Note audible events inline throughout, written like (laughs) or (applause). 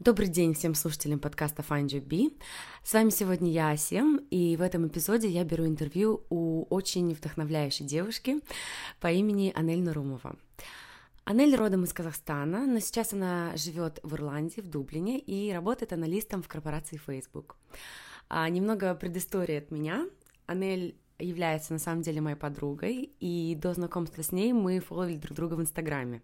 Добрый день всем слушателям подкаста Find Your Bee. С вами сегодня я, Асем, и в этом эпизоде я беру интервью у очень вдохновляющей девушки по имени Анель Нарумова. Анель родом из Казахстана, но сейчас она живет в Ирландии, в Дублине, и работает аналистом в корпорации Facebook. А, немного предыстории от меня. Анель является на самом деле моей подругой, и до знакомства с ней мы фолловили друг друга в Инстаграме.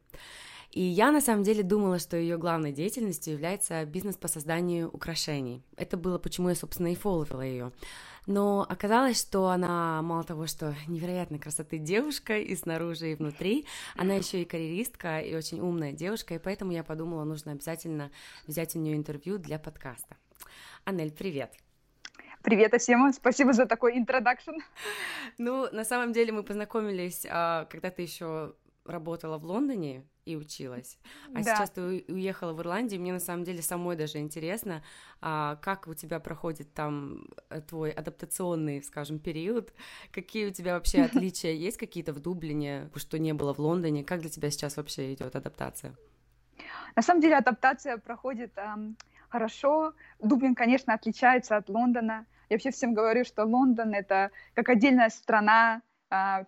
И я на самом деле думала, что ее главной деятельностью является бизнес по созданию украшений. Это было почему я, собственно, и фолловила ее. Но оказалось, что она мало того, что невероятной красоты девушка и снаружи, и внутри, она еще и карьеристка и очень умная девушка, и поэтому я подумала, нужно обязательно взять у нее интервью для подкаста. Анель, привет! Привет, Асема, спасибо за такой интродакшн. Ну, на самом деле мы познакомились, а, когда ты еще работала в Лондоне и училась, а да. сейчас ты уехала в Ирландию. Мне на самом деле самой даже интересно, а, как у тебя проходит там э, твой адаптационный, скажем, период, какие у тебя вообще (laughs) отличия есть какие-то в Дублине, что не было в Лондоне, как для тебя сейчас вообще идет адаптация? На самом деле адаптация проходит эм, хорошо. Дублин, конечно, отличается от Лондона. Я вообще всем говорю, что Лондон это как отдельная страна, э,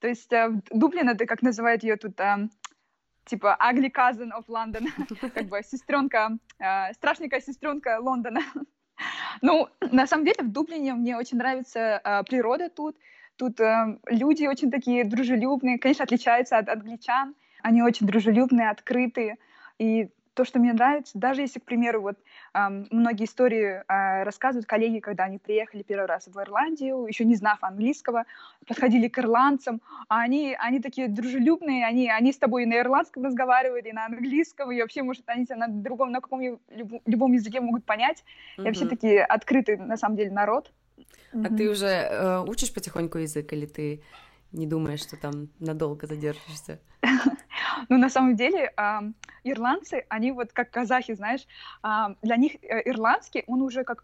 то есть э, Дублин это, как называют ее тут, э, типа ugly cousin of London, (laughs) как бы сестренка, э, страшненькая сестренка Лондона. (laughs) ну, на самом деле в Дублине мне очень нравится природа тут. Тут люди очень такие дружелюбные, конечно, отличаются от англичан. Они очень дружелюбные, открытые. И то, что мне нравится, даже если, к примеру, вот эм, многие истории э, рассказывают коллеги, когда они приехали первый раз в Ирландию, еще не знав английского, подходили к ирландцам, а они, они такие дружелюбные, они, они с тобой и на ирландском разговаривают, и на английском, и вообще, может, они тебя на другом, на каком любом, языке могут понять. Mm-hmm. И вообще такие открытый, на самом деле, народ. А mm-hmm. ты уже э, учишь потихоньку язык, или ты не думаешь, что там надолго задержишься? (laughs) (laughs) Ну, на самом деле, ирландцы, они вот как казахи, знаешь, для них э, ирландский, он уже как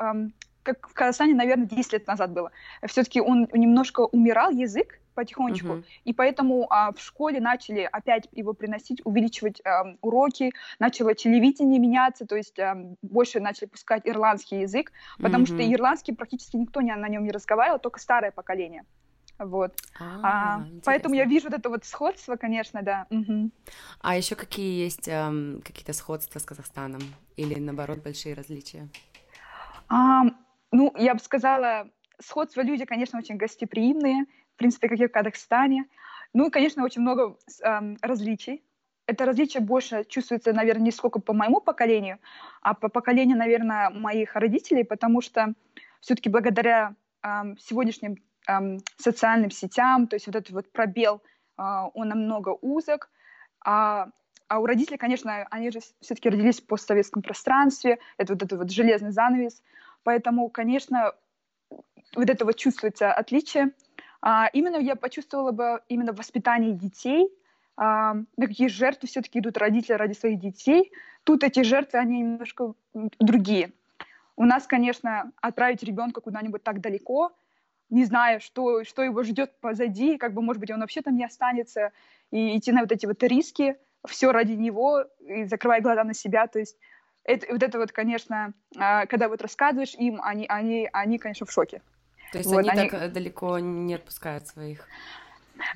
как в Казахстане, наверное, 10 лет назад было. Все-таки он немножко умирал, язык, потихонечку. Uh-huh. И поэтому а, в школе начали опять его приносить, увеличивать а, уроки, начало телевидение меняться, то есть а, больше начали пускать ирландский язык, потому uh-huh. что ирландский практически никто не, на нем не разговаривал, только старое поколение. Вот. А, а, поэтому я вижу вот это вот сходство, конечно, да. Угу. А еще какие есть эм, какие-то сходства с Казахстаном или наоборот большие различия? А, ну, я бы сказала, сходства люди, конечно, очень гостеприимные, в принципе, как и в Казахстане. Ну и, конечно, очень много эм, различий. Это различие больше чувствуется, наверное, не сколько по моему поколению, а по поколению, наверное, моих родителей, потому что все-таки благодаря эм, сегодняшним социальным сетям, то есть вот этот вот пробел, э, он намного узок, а, а у родителей, конечно, они же все-таки родились в постсоветском пространстве, это вот этот вот железный занавес, поэтому, конечно, вот это вот чувствуется отличие. А, именно я почувствовала бы именно в воспитании детей, а, на какие жертвы все-таки идут родители ради своих детей. Тут эти жертвы, они немножко другие. У нас, конечно, отправить ребенка куда-нибудь так далеко, не зная, что, что его ждет позади, как бы, может быть, он вообще там не останется, и идти на вот эти вот риски, все ради него, и закрывая глаза на себя, то есть это, вот это вот, конечно, а, когда вот рассказываешь им, они, они, они конечно, в шоке. То есть вот, они, они так далеко не отпускают своих?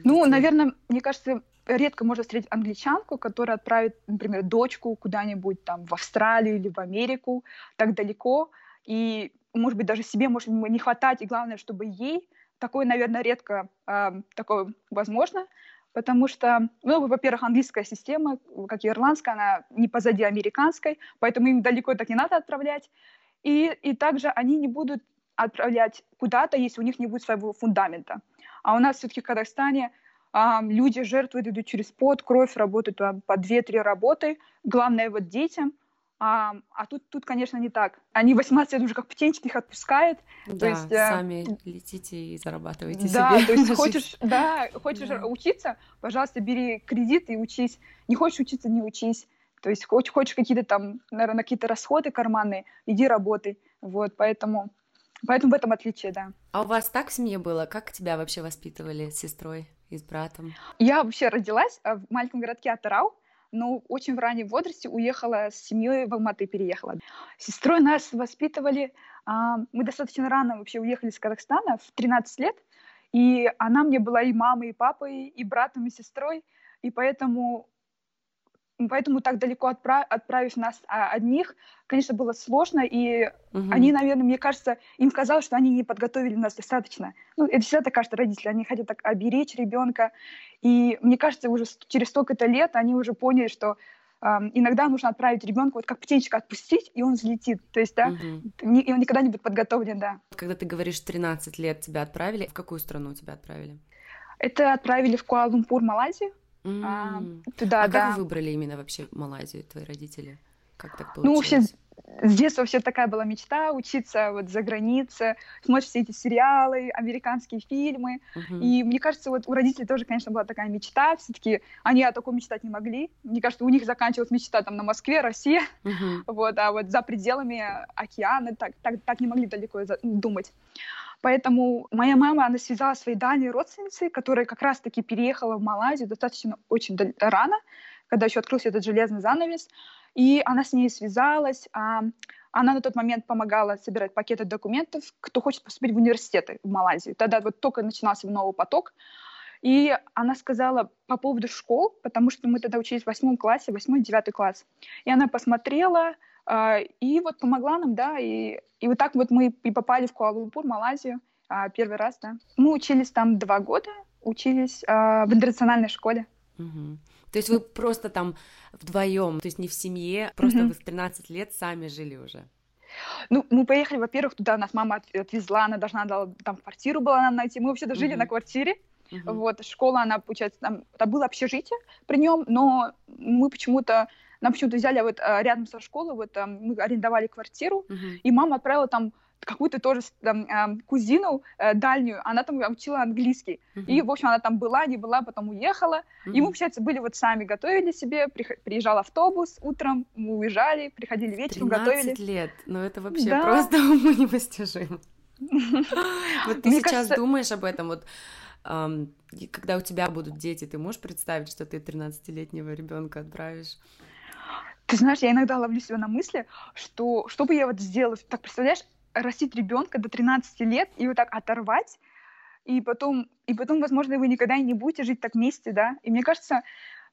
Ну, детей. наверное, мне кажется, редко можно встретить англичанку, которая отправит, например, дочку куда-нибудь там в Австралию или в Америку, так далеко, и может быть, даже себе может не хватать, и главное, чтобы ей такое, наверное, редко э, такое возможно, потому что, ну, во-первых, английская система, как и ирландская, она не позади американской, поэтому им далеко так не надо отправлять. И, и также они не будут отправлять куда-то, если у них не будет своего фундамента. А у нас все-таки в Казахстане люди жертвуют, идут через пот, кровь, работают по 2-3 работы. Главное вот детям – а, а тут, тут, конечно, не так. Они 18 лет уже как птенчики их отпускают. Да, то есть, э, сами э... летите и зарабатываете да, себе. то есть (laughs) хочешь, да, хочешь да. учиться, пожалуйста, бери кредит и учись. Не хочешь учиться, не учись. То есть хочешь, хочешь какие-то там, наверное, какие-то расходы карманные, иди работай. Вот, поэтому, поэтому в этом отличие, да. А у вас так в семье было? Как тебя вообще воспитывали с сестрой и с братом? Я вообще родилась в маленьком городке Атарау, но очень в раннем возрасте уехала с семьей в Алматы, переехала. Сестрой нас воспитывали, а, мы достаточно рано вообще уехали из Казахстана, в 13 лет, и она мне была и мамой, и папой, и братом, и сестрой, и поэтому поэтому так далеко отправ, отправив нас а, одних, конечно, было сложно, и угу. они, наверное, мне кажется, им казалось, что они не подготовили нас достаточно. Ну, это всегда так кажется родители, они хотят так оберечь ребенка, и мне кажется, уже через столько-то лет они уже поняли, что иногда нужно отправить ребенка вот как птенчика отпустить, и он взлетит, то есть, да, угу. не, и он никогда не будет подготовлен, да. Когда ты говоришь 13 лет тебя отправили, в какую страну тебя отправили? Это отправили в Куала-Лумпур, Малайзию. Mm. А, туда, а да. как вы выбрали именно вообще Малайзию, твои родители? Как так получилось? Ну, вообще, с детства вообще такая была мечта учиться вот за границей, смотреть все эти сериалы, американские фильмы. Uh-huh. И мне кажется, вот у родителей тоже, конечно, была такая мечта. Все-таки они о таком мечтать не могли. Мне кажется, у них заканчивалась мечта там на Москве, Россия. Uh-huh. (laughs) Вот, а вот за пределами океана так, так, так не могли далеко думать. Поэтому моя мама, она связала своей дальней родственницей, которая как раз-таки переехала в Малайзию достаточно очень рано, когда еще открылся этот железный занавес. И она с ней связалась. А она на тот момент помогала собирать пакеты документов, кто хочет поступить в университеты в Малайзию. Тогда вот только начинался новый поток. И она сказала по поводу школ, потому что мы тогда учились в восьмом классе, восьмой, девятый класс. И она посмотрела, и вот помогла нам, да, и, и вот так вот мы и попали в Куала-Лумпур, Малайзию, а, первый раз, да. Мы учились там два года, учились а, в интернациональной школе. Угу. То есть вы просто там вдвоем, то есть не в семье, просто угу. вы в 13 лет сами жили уже? Ну, мы поехали, во-первых, туда нас мама отвезла, она должна была, там квартиру была нам найти, мы вообще-то жили на квартире, uh вот, школа, она, получается, там, это было общежитие при нем, но мы почему-то нам почему-то взяли вот а, рядом со школой, вот мы арендовали квартиру, uh-huh. и мама отправила там какую-то тоже там, кузину э, дальнюю, она там учила английский. Uh-huh. И, в общем, она там была, не была, потом уехала. Uh-huh. И мы, получается, были вот сами, готовили себе, при, приезжал автобус утром, мы уезжали, приходили вечером, 13 готовили. лет, ну это вообще да. просто (laughs) уму непостижимо. (laughs) Вот ты сейчас думаешь об этом, вот когда у тебя будут дети, ты можешь представить, что ты 13-летнего ребенка отправишь? Ты знаешь, я иногда ловлю себя на мысли, что что бы я вот сделала, так представляешь, растить ребенка до 13 лет и вот так оторвать, и потом, и потом, возможно, вы никогда и не будете жить так вместе, да. И мне кажется,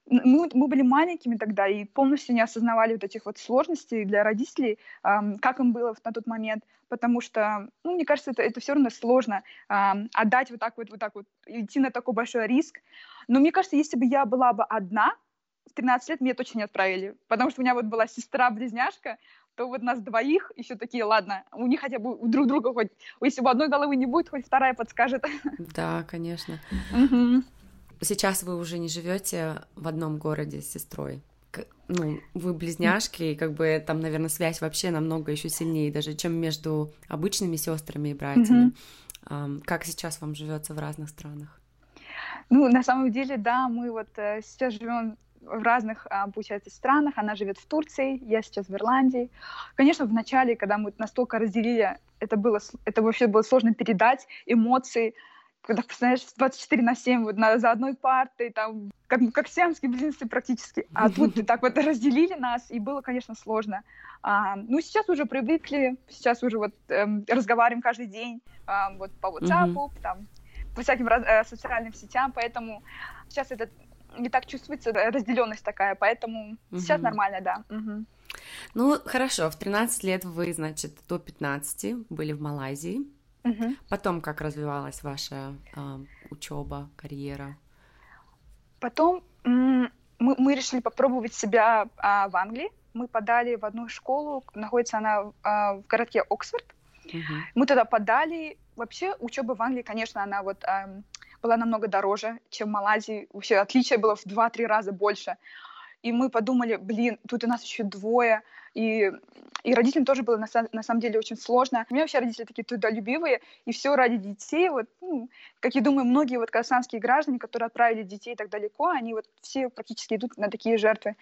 мы, мы были маленькими тогда и полностью не осознавали вот этих вот сложностей для родителей, эм, как им было на тот момент, потому что, ну, мне кажется, это, это все равно сложно эм, отдать вот так вот, вот так вот, идти на такой большой риск. Но мне кажется, если бы я была бы одна, в 13 лет меня точно не отправили, потому что у меня вот была сестра-близняшка, то вот нас двоих еще такие, ладно, у них хотя бы у друг друга хоть, если у одной головы не будет, хоть вторая подскажет. Да, конечно. Сейчас вы уже не живете в одном городе с сестрой. Ну, вы близняшки, и как бы там, наверное, связь вообще намного еще сильнее, даже чем между обычными сестрами и братьями. Как сейчас вам живется в разных странах? Ну, на самом деле, да, мы вот э, сейчас живем в разных, а, получается, странах. Она живет в Турции, я сейчас в Ирландии. Конечно, в начале, когда мы настолько разделили, это, было, это вообще было сложно передать эмоции, когда, представляешь, 24 на 7 вот на, за одной партой, там, как, как сиамские близнецы практически. А тут (laughs) так вот разделили нас, и было, конечно, сложно. А, ну, сейчас уже привыкли, сейчас уже вот эм, разговариваем каждый день, а, вот по WhatsApp, mm-hmm. там, по всяким раз, э, социальным сетям, поэтому сейчас этот не так чувствуется разделенность такая, поэтому угу. сейчас нормально, да. Угу. Ну, хорошо, в 13 лет вы, значит, до 15 были в Малайзии. Угу. Потом как развивалась ваша э, учеба, карьера? Потом мы, мы решили попробовать себя а, в Англии. Мы подали в одну школу, находится она а, в городке Оксфорд. Угу. Мы туда подали. Вообще учеба в Англии, конечно, она вот а, была намного дороже, чем в Малайзии. Вообще отличие было в 2-3 раза больше. И мы подумали, блин, тут у нас еще двое, и, и родителям тоже было на, на самом деле очень сложно. У меня вообще родители такие трудолюбивые, и все ради детей. Вот, ну, как я думаю, многие вот казахстанские граждане, которые отправили детей так далеко, они вот все практически идут на такие жертвы.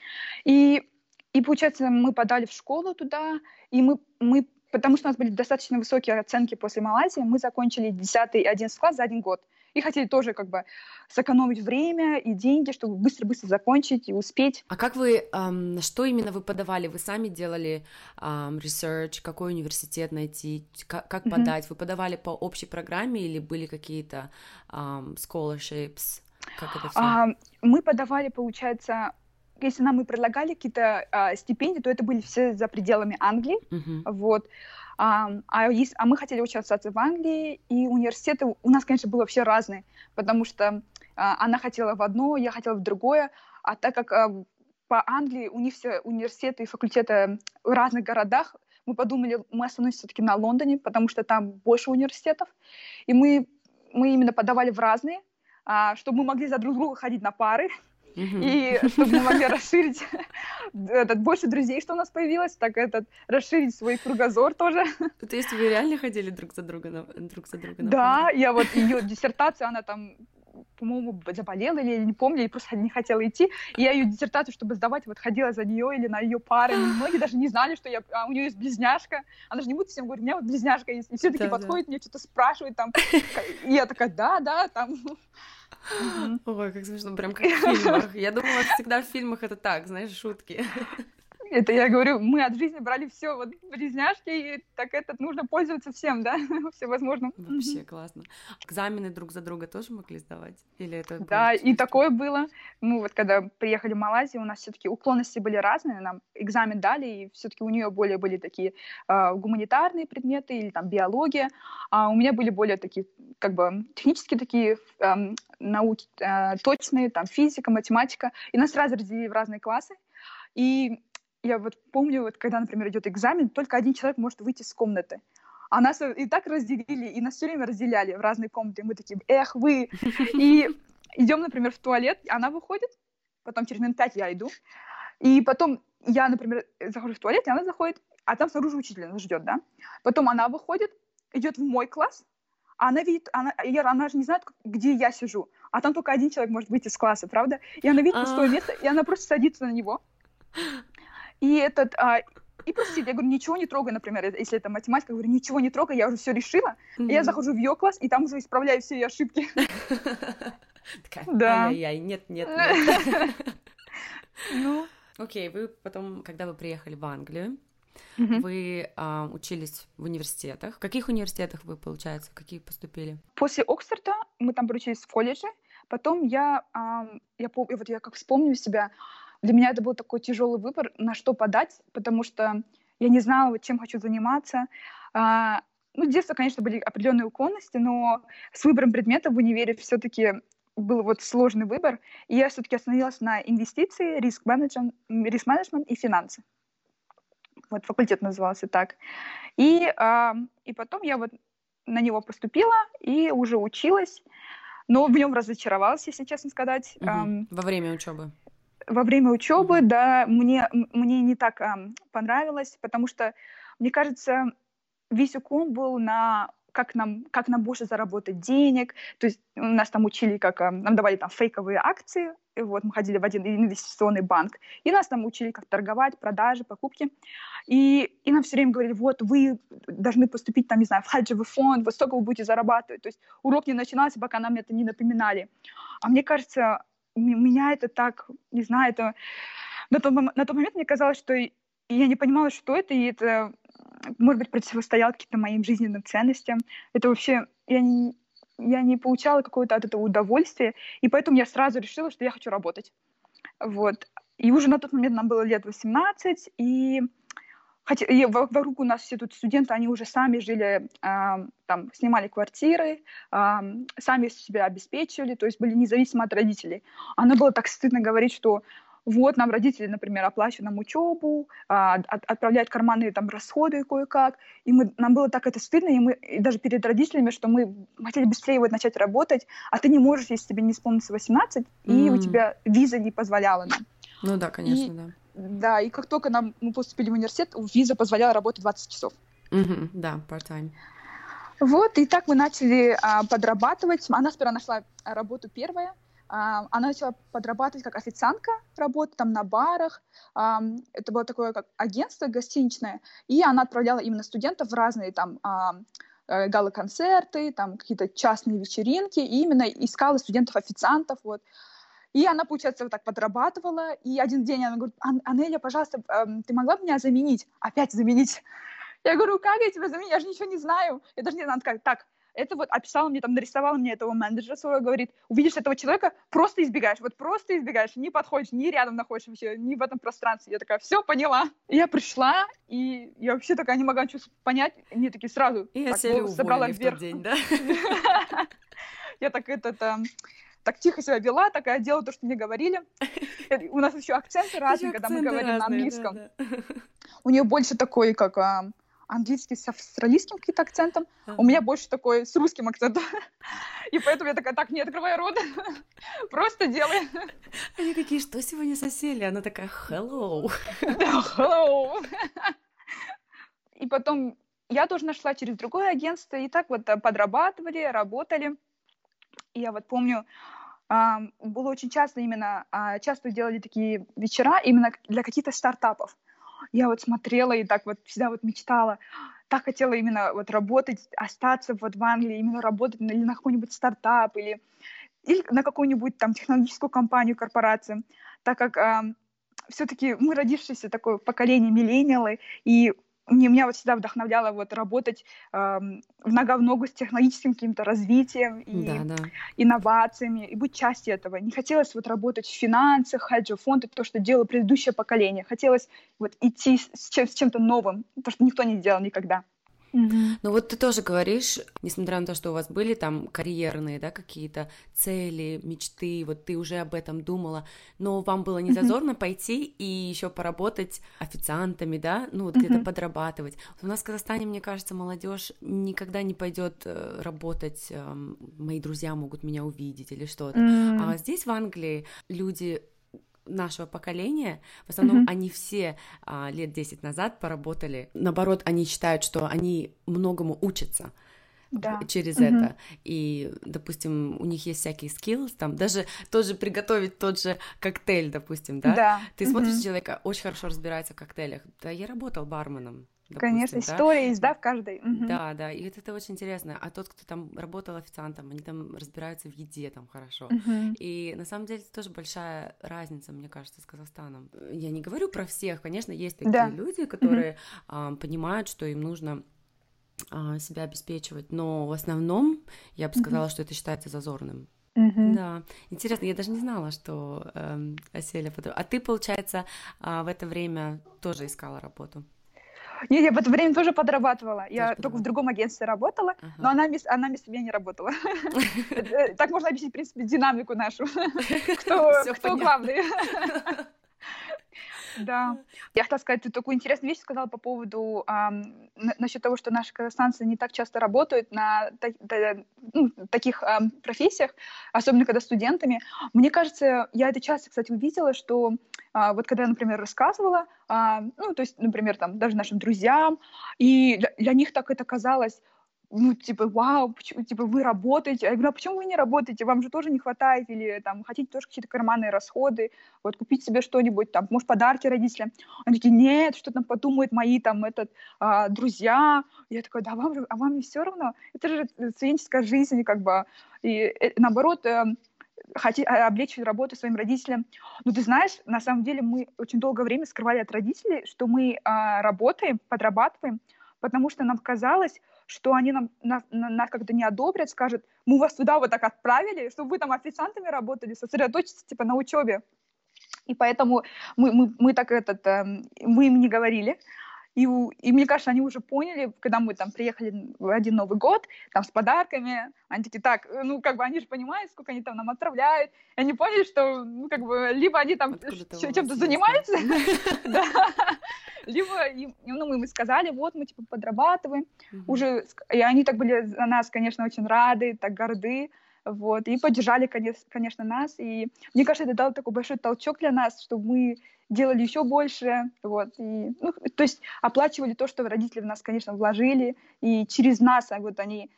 И, и получается, мы подали в школу туда, и мы, мы потому что у нас были достаточно высокие оценки после Малайзии, мы закончили 10 и 11 класс за один год и хотели тоже как бы сэкономить время и деньги, чтобы быстро-быстро закончить и успеть. А как вы, эм, что именно вы подавали? Вы сами делали эм, research, какой университет найти, как, как mm-hmm. подать? Вы подавали по общей программе или были какие-то эм, scholarships? Как это все? А, мы подавали, получается, если нам и предлагали какие-то а, стипендии, то это были все за пределами Англии, mm-hmm. вот. А, а, есть, а мы хотели учиться в Англии, и университеты у нас, конечно, были вообще разные, потому что а, она хотела в одно, я хотела в другое, а так как а, по Англии у них все университеты и факультеты в разных городах, мы подумали, мы остановимся все-таки на Лондоне, потому что там больше университетов, и мы, мы именно подавали в разные, а, чтобы мы могли за друг друга ходить на пары, и чтобы мы могли расширить (laughs) этот, больше друзей, что у нас появилось, так этот, расширить свой кругозор тоже. То есть вы реально ходили друг за друга на, друг за друга? да, я вот ее диссертацию, она там по-моему, заболела или я не помню, и просто не хотела идти. И я ее диссертацию, чтобы сдавать, вот ходила за нее или на ее пары. (gasps) Многие даже не знали, что я, а у нее есть близняшка. Она же не будет всем говорить, у меня вот близняшка есть. И все таки да, подходят, да. мне что-то спрашивают там. (laughs) И я такая, да, да, там. Ой, как смешно, прям как в фильмах. Я думала, всегда в фильмах это так, знаешь, шутки. Это я говорю, мы от жизни брали все, вот близняшки, и так этот нужно пользоваться всем, да, (laughs) всевозможным. Вообще классно. Экзамены друг за друга тоже могли сдавать? Или это Да, и такое было. Мы вот когда приехали в Малайзию, у нас все-таки уклонности были разные, нам экзамен дали, и все-таки у нее более были такие э, гуманитарные предметы или там биология, а у меня были более такие, как бы технические такие э, науки, э, точные, там физика, математика, и нас сразу разделили в разные классы, и я вот помню, вот когда, например, идет экзамен, только один человек может выйти из комнаты. А нас и так разделили, и нас все время разделяли в разные комнаты. И мы такие, эх, вы! (laughs) И идем, например, в туалет, она выходит, потом через минут пять я иду, и потом я, например, захожу в туалет, и она заходит, а там снаружи учитель нас ждет, да? Потом она выходит, идет в мой класс, а она видит, она, она же не знает, где я сижу, а там только один человек может выйти из класса, правда? И она видит пустое а. место, и она просто садится на него, (laughs) и этот, а, и простите, я говорю, ничего не трогай, например, если это математика, я говорю, ничего не трогай, я уже все решила. Mm-hmm. И я захожу в ее класс, и там уже исправляю все ее ошибки. (laughs) Такая, да. ай-яй-яй, нет, нет, нет. (laughs) Ну. Окей, вы потом, когда вы приехали в Англию, вы а, учились в университетах. В каких университетах вы, получается, какие поступили? После Оксфорда мы там проучились в колледже. Потом я, я, вот я как вспомню себя, для меня это был такой тяжелый выбор, на что подать, потому что я не знала, чем хочу заниматься. А, ну, с детства, конечно, были определенные уклонности, но с выбором предметов в универе все-таки был вот сложный выбор, и я все-таки остановилась на инвестиции, риск-менеджмент риск -менеджмент и финансы. Вот факультет назывался так. И, а, и потом я вот на него поступила и уже училась, но в нем разочаровалась, если честно сказать. Угу. Во время учебы? Во время учебы, да, мне, мне не так а, понравилось, потому что, мне кажется, весь уклон был на как нам, как нам больше заработать денег. То есть у нас там учили, как нам давали там фейковые акции. И вот мы ходили в один инвестиционный банк. И нас там учили, как торговать, продажи, покупки. И, и нам все время говорили, вот вы должны поступить там, не знаю, в хаджевый фонд, вот столько вы будете зарабатывать. То есть урок не начинался, пока нам это не напоминали. А мне кажется, меня это так, не знаю, это... На тот, на тот момент мне казалось, что я не понимала, что это, и это, может быть, противостояло каким-то моим жизненным ценностям. Это вообще... Я не, я не получала какое-то от этого удовольствия, и поэтому я сразу решила, что я хочу работать. Вот. И уже на тот момент нам было лет 18, и хотя и вокруг у нас все тут студенты, они уже сами жили, э, там, снимали квартиры, э, сами себя обеспечивали, то есть были независимы от родителей. Оно было так стыдно говорить, что вот нам родители, например, оплачивают нам учебу, а, от, отправляют карманные там расходы кое-как, и мы, нам было так это стыдно, и мы и даже перед родителями, что мы хотели быстрее вот начать работать, а ты не можешь, если тебе не исполнится 18, mm. и у тебя виза не позволяла нам. Ну да, конечно, и, да. Да, и как только нам, мы поступили в университет, виза позволяла работать 20 часов. Mm-hmm, да, part-time. Вот, и так мы начали а, подрабатывать. Она сперва нашла работу первая, а, она начала подрабатывать как официантка, работать там на барах. Это было такое как агентство гостиничное, и она отправляла именно студентов в разные там э, гала-концерты, там какие-то частные вечеринки, и именно искала студентов-официантов, вот. И она, получается, вот так подрабатывала, и один день она говорит, Ан Анеля, пожалуйста, эм, ты могла бы меня заменить? Опять заменить? Я говорю, как я тебя заменю? Я же ничего не знаю. Я даже не знаю, как, так, это вот описала мне, там, нарисовала мне этого менеджера своего, говорит, увидишь этого человека, просто избегаешь, вот просто избегаешь, не подходишь, не рядом находишься вообще, не в этом пространстве. Я такая, все, поняла. И я пришла, и я вообще такая не могла ничего понять, мне такие сразу и так, я собрала вверх. день, да? (laughs) Я так это так тихо себя вела, такая делала то, что мне говорили. У нас еще акценты разные, когда мы говорим на английском. У нее больше такой, как английский с австралийским каким-то акцентом, uh-huh. у меня больше такой с русским акцентом. И поэтому я такая, так, не открывай рот, (laughs) просто делай. Они такие, что сегодня сосели? Она такая, hello. hello. И потом я тоже нашла через другое агентство, и так вот э, подрабатывали, работали. И я вот помню, было очень часто именно, а, часто делали такие вечера именно для каких-то стартапов. Я вот смотрела и так вот всегда вот мечтала, так хотела именно вот работать, остаться вот в Англии, именно работать или на какой-нибудь стартап, или, или на какую-нибудь там технологическую компанию, корпорацию, так как все-таки мы родившиеся такое поколение миллениалы, и мне, меня вот всегда вдохновляло вот работать э, нога в ногу с технологическим каким-то развитием и да, да. инновациями, и быть частью этого. Не хотелось вот работать в финансах, хедж-фонды, то, что делало предыдущее поколение. Хотелось вот идти с, чем- с чем-то новым, то, что никто не делал никогда. Mm-hmm. Ну вот ты тоже говоришь, несмотря на то, что у вас были там карьерные, да, какие-то цели, мечты, вот ты уже об этом думала, но вам было не зазорно mm-hmm. пойти и еще поработать официантами, да, ну вот mm-hmm. где-то подрабатывать. У нас в Казахстане, мне кажется, молодежь никогда не пойдет э, работать, эм, мои друзья могут меня увидеть или что-то. Mm-hmm. А здесь в Англии люди нашего поколения, в основном mm-hmm. они все а, лет 10 назад поработали. Наоборот, они считают, что они многому учатся да. через mm-hmm. это. И, допустим, у них есть всякие skills, там даже тоже приготовить тот же коктейль, допустим, да? Да. Ты mm-hmm. смотришь человека, очень хорошо разбирается в коктейлях. Да, я работал барменом. Допустим, Конечно, да? история есть, да, в каждой. Угу. Да, да, и это, это очень интересно. А тот, кто там работал официантом, они там разбираются в еде там хорошо. Угу. И на самом деле это тоже большая разница, мне кажется, с Казахстаном. Я не говорю про всех, конечно, есть такие да. люди, которые угу. а, понимают, что им нужно а, себя обеспечивать, но в основном я бы сказала, угу. что это считается зазорным. Mm-hmm. Да, интересно, я даже не знала, что эм, Аселя... А ты, получается, э, в это время тоже искала работу? Нет, я в это время тоже подрабатывала. Я только в другом агентстве работала, но она, она вместо меня не работала. (laughs) Э, так можно объяснить, в принципе, динамику нашу. (laughs) Кто главный. (laughs) Да. Я хотела сказать, ты такую интересную вещь сказала по поводу эм, насчет того, что наши казахстанцы не так часто работают на та, та, ну, таких эм, профессиях, особенно когда студентами. Мне кажется, я это часто, кстати, увидела, что э, вот когда я, например, рассказывала, э, ну, то есть, например, там, даже нашим друзьям, и для, для них так это казалось, ну, типа, вау, почему, типа, вы работаете. Я говорю, а почему вы не работаете? Вам же тоже не хватает, или там хотите тоже какие-то карманные расходы, вот купить себе что-нибудь, там, может, подарки родителям. Они такие, нет, что там подумают мои там этот а, друзья. Я такая, да, вам же, а вам не все равно? Это же студенческая жизнь, как бы. И э, наоборот, э, хотеть облегчить работу своим родителям. Но ты знаешь, на самом деле мы очень долгое время скрывали от родителей, что мы а, работаем, подрабатываем, потому что нам казалось, что они нам, нас, нас как-то не одобрят, скажут, мы вас туда вот так отправили, чтобы вы там официантами работали, сосредоточиться типа на учебе. И поэтому мы, мы, мы так этот, э, мы им не говорили. И, и мне кажется, они уже поняли, когда мы там приехали в один Новый год, там с подарками, они такие, так, ну, как бы они же понимают, сколько они там нам отправляют. И они поняли, что, ну, как бы, либо они там чем-то занимаются, (laughs) либо, ну, мы сказали, вот, мы, типа, подрабатываем. Уже, и они так были за нас, конечно, очень рады, так горды вот, и поддержали, конечно, нас, и мне кажется, это дало такой большой толчок для нас, чтобы мы делали еще больше, вот, и, ну, то есть оплачивали то, что родители в нас, конечно, вложили, и через нас, а вот они,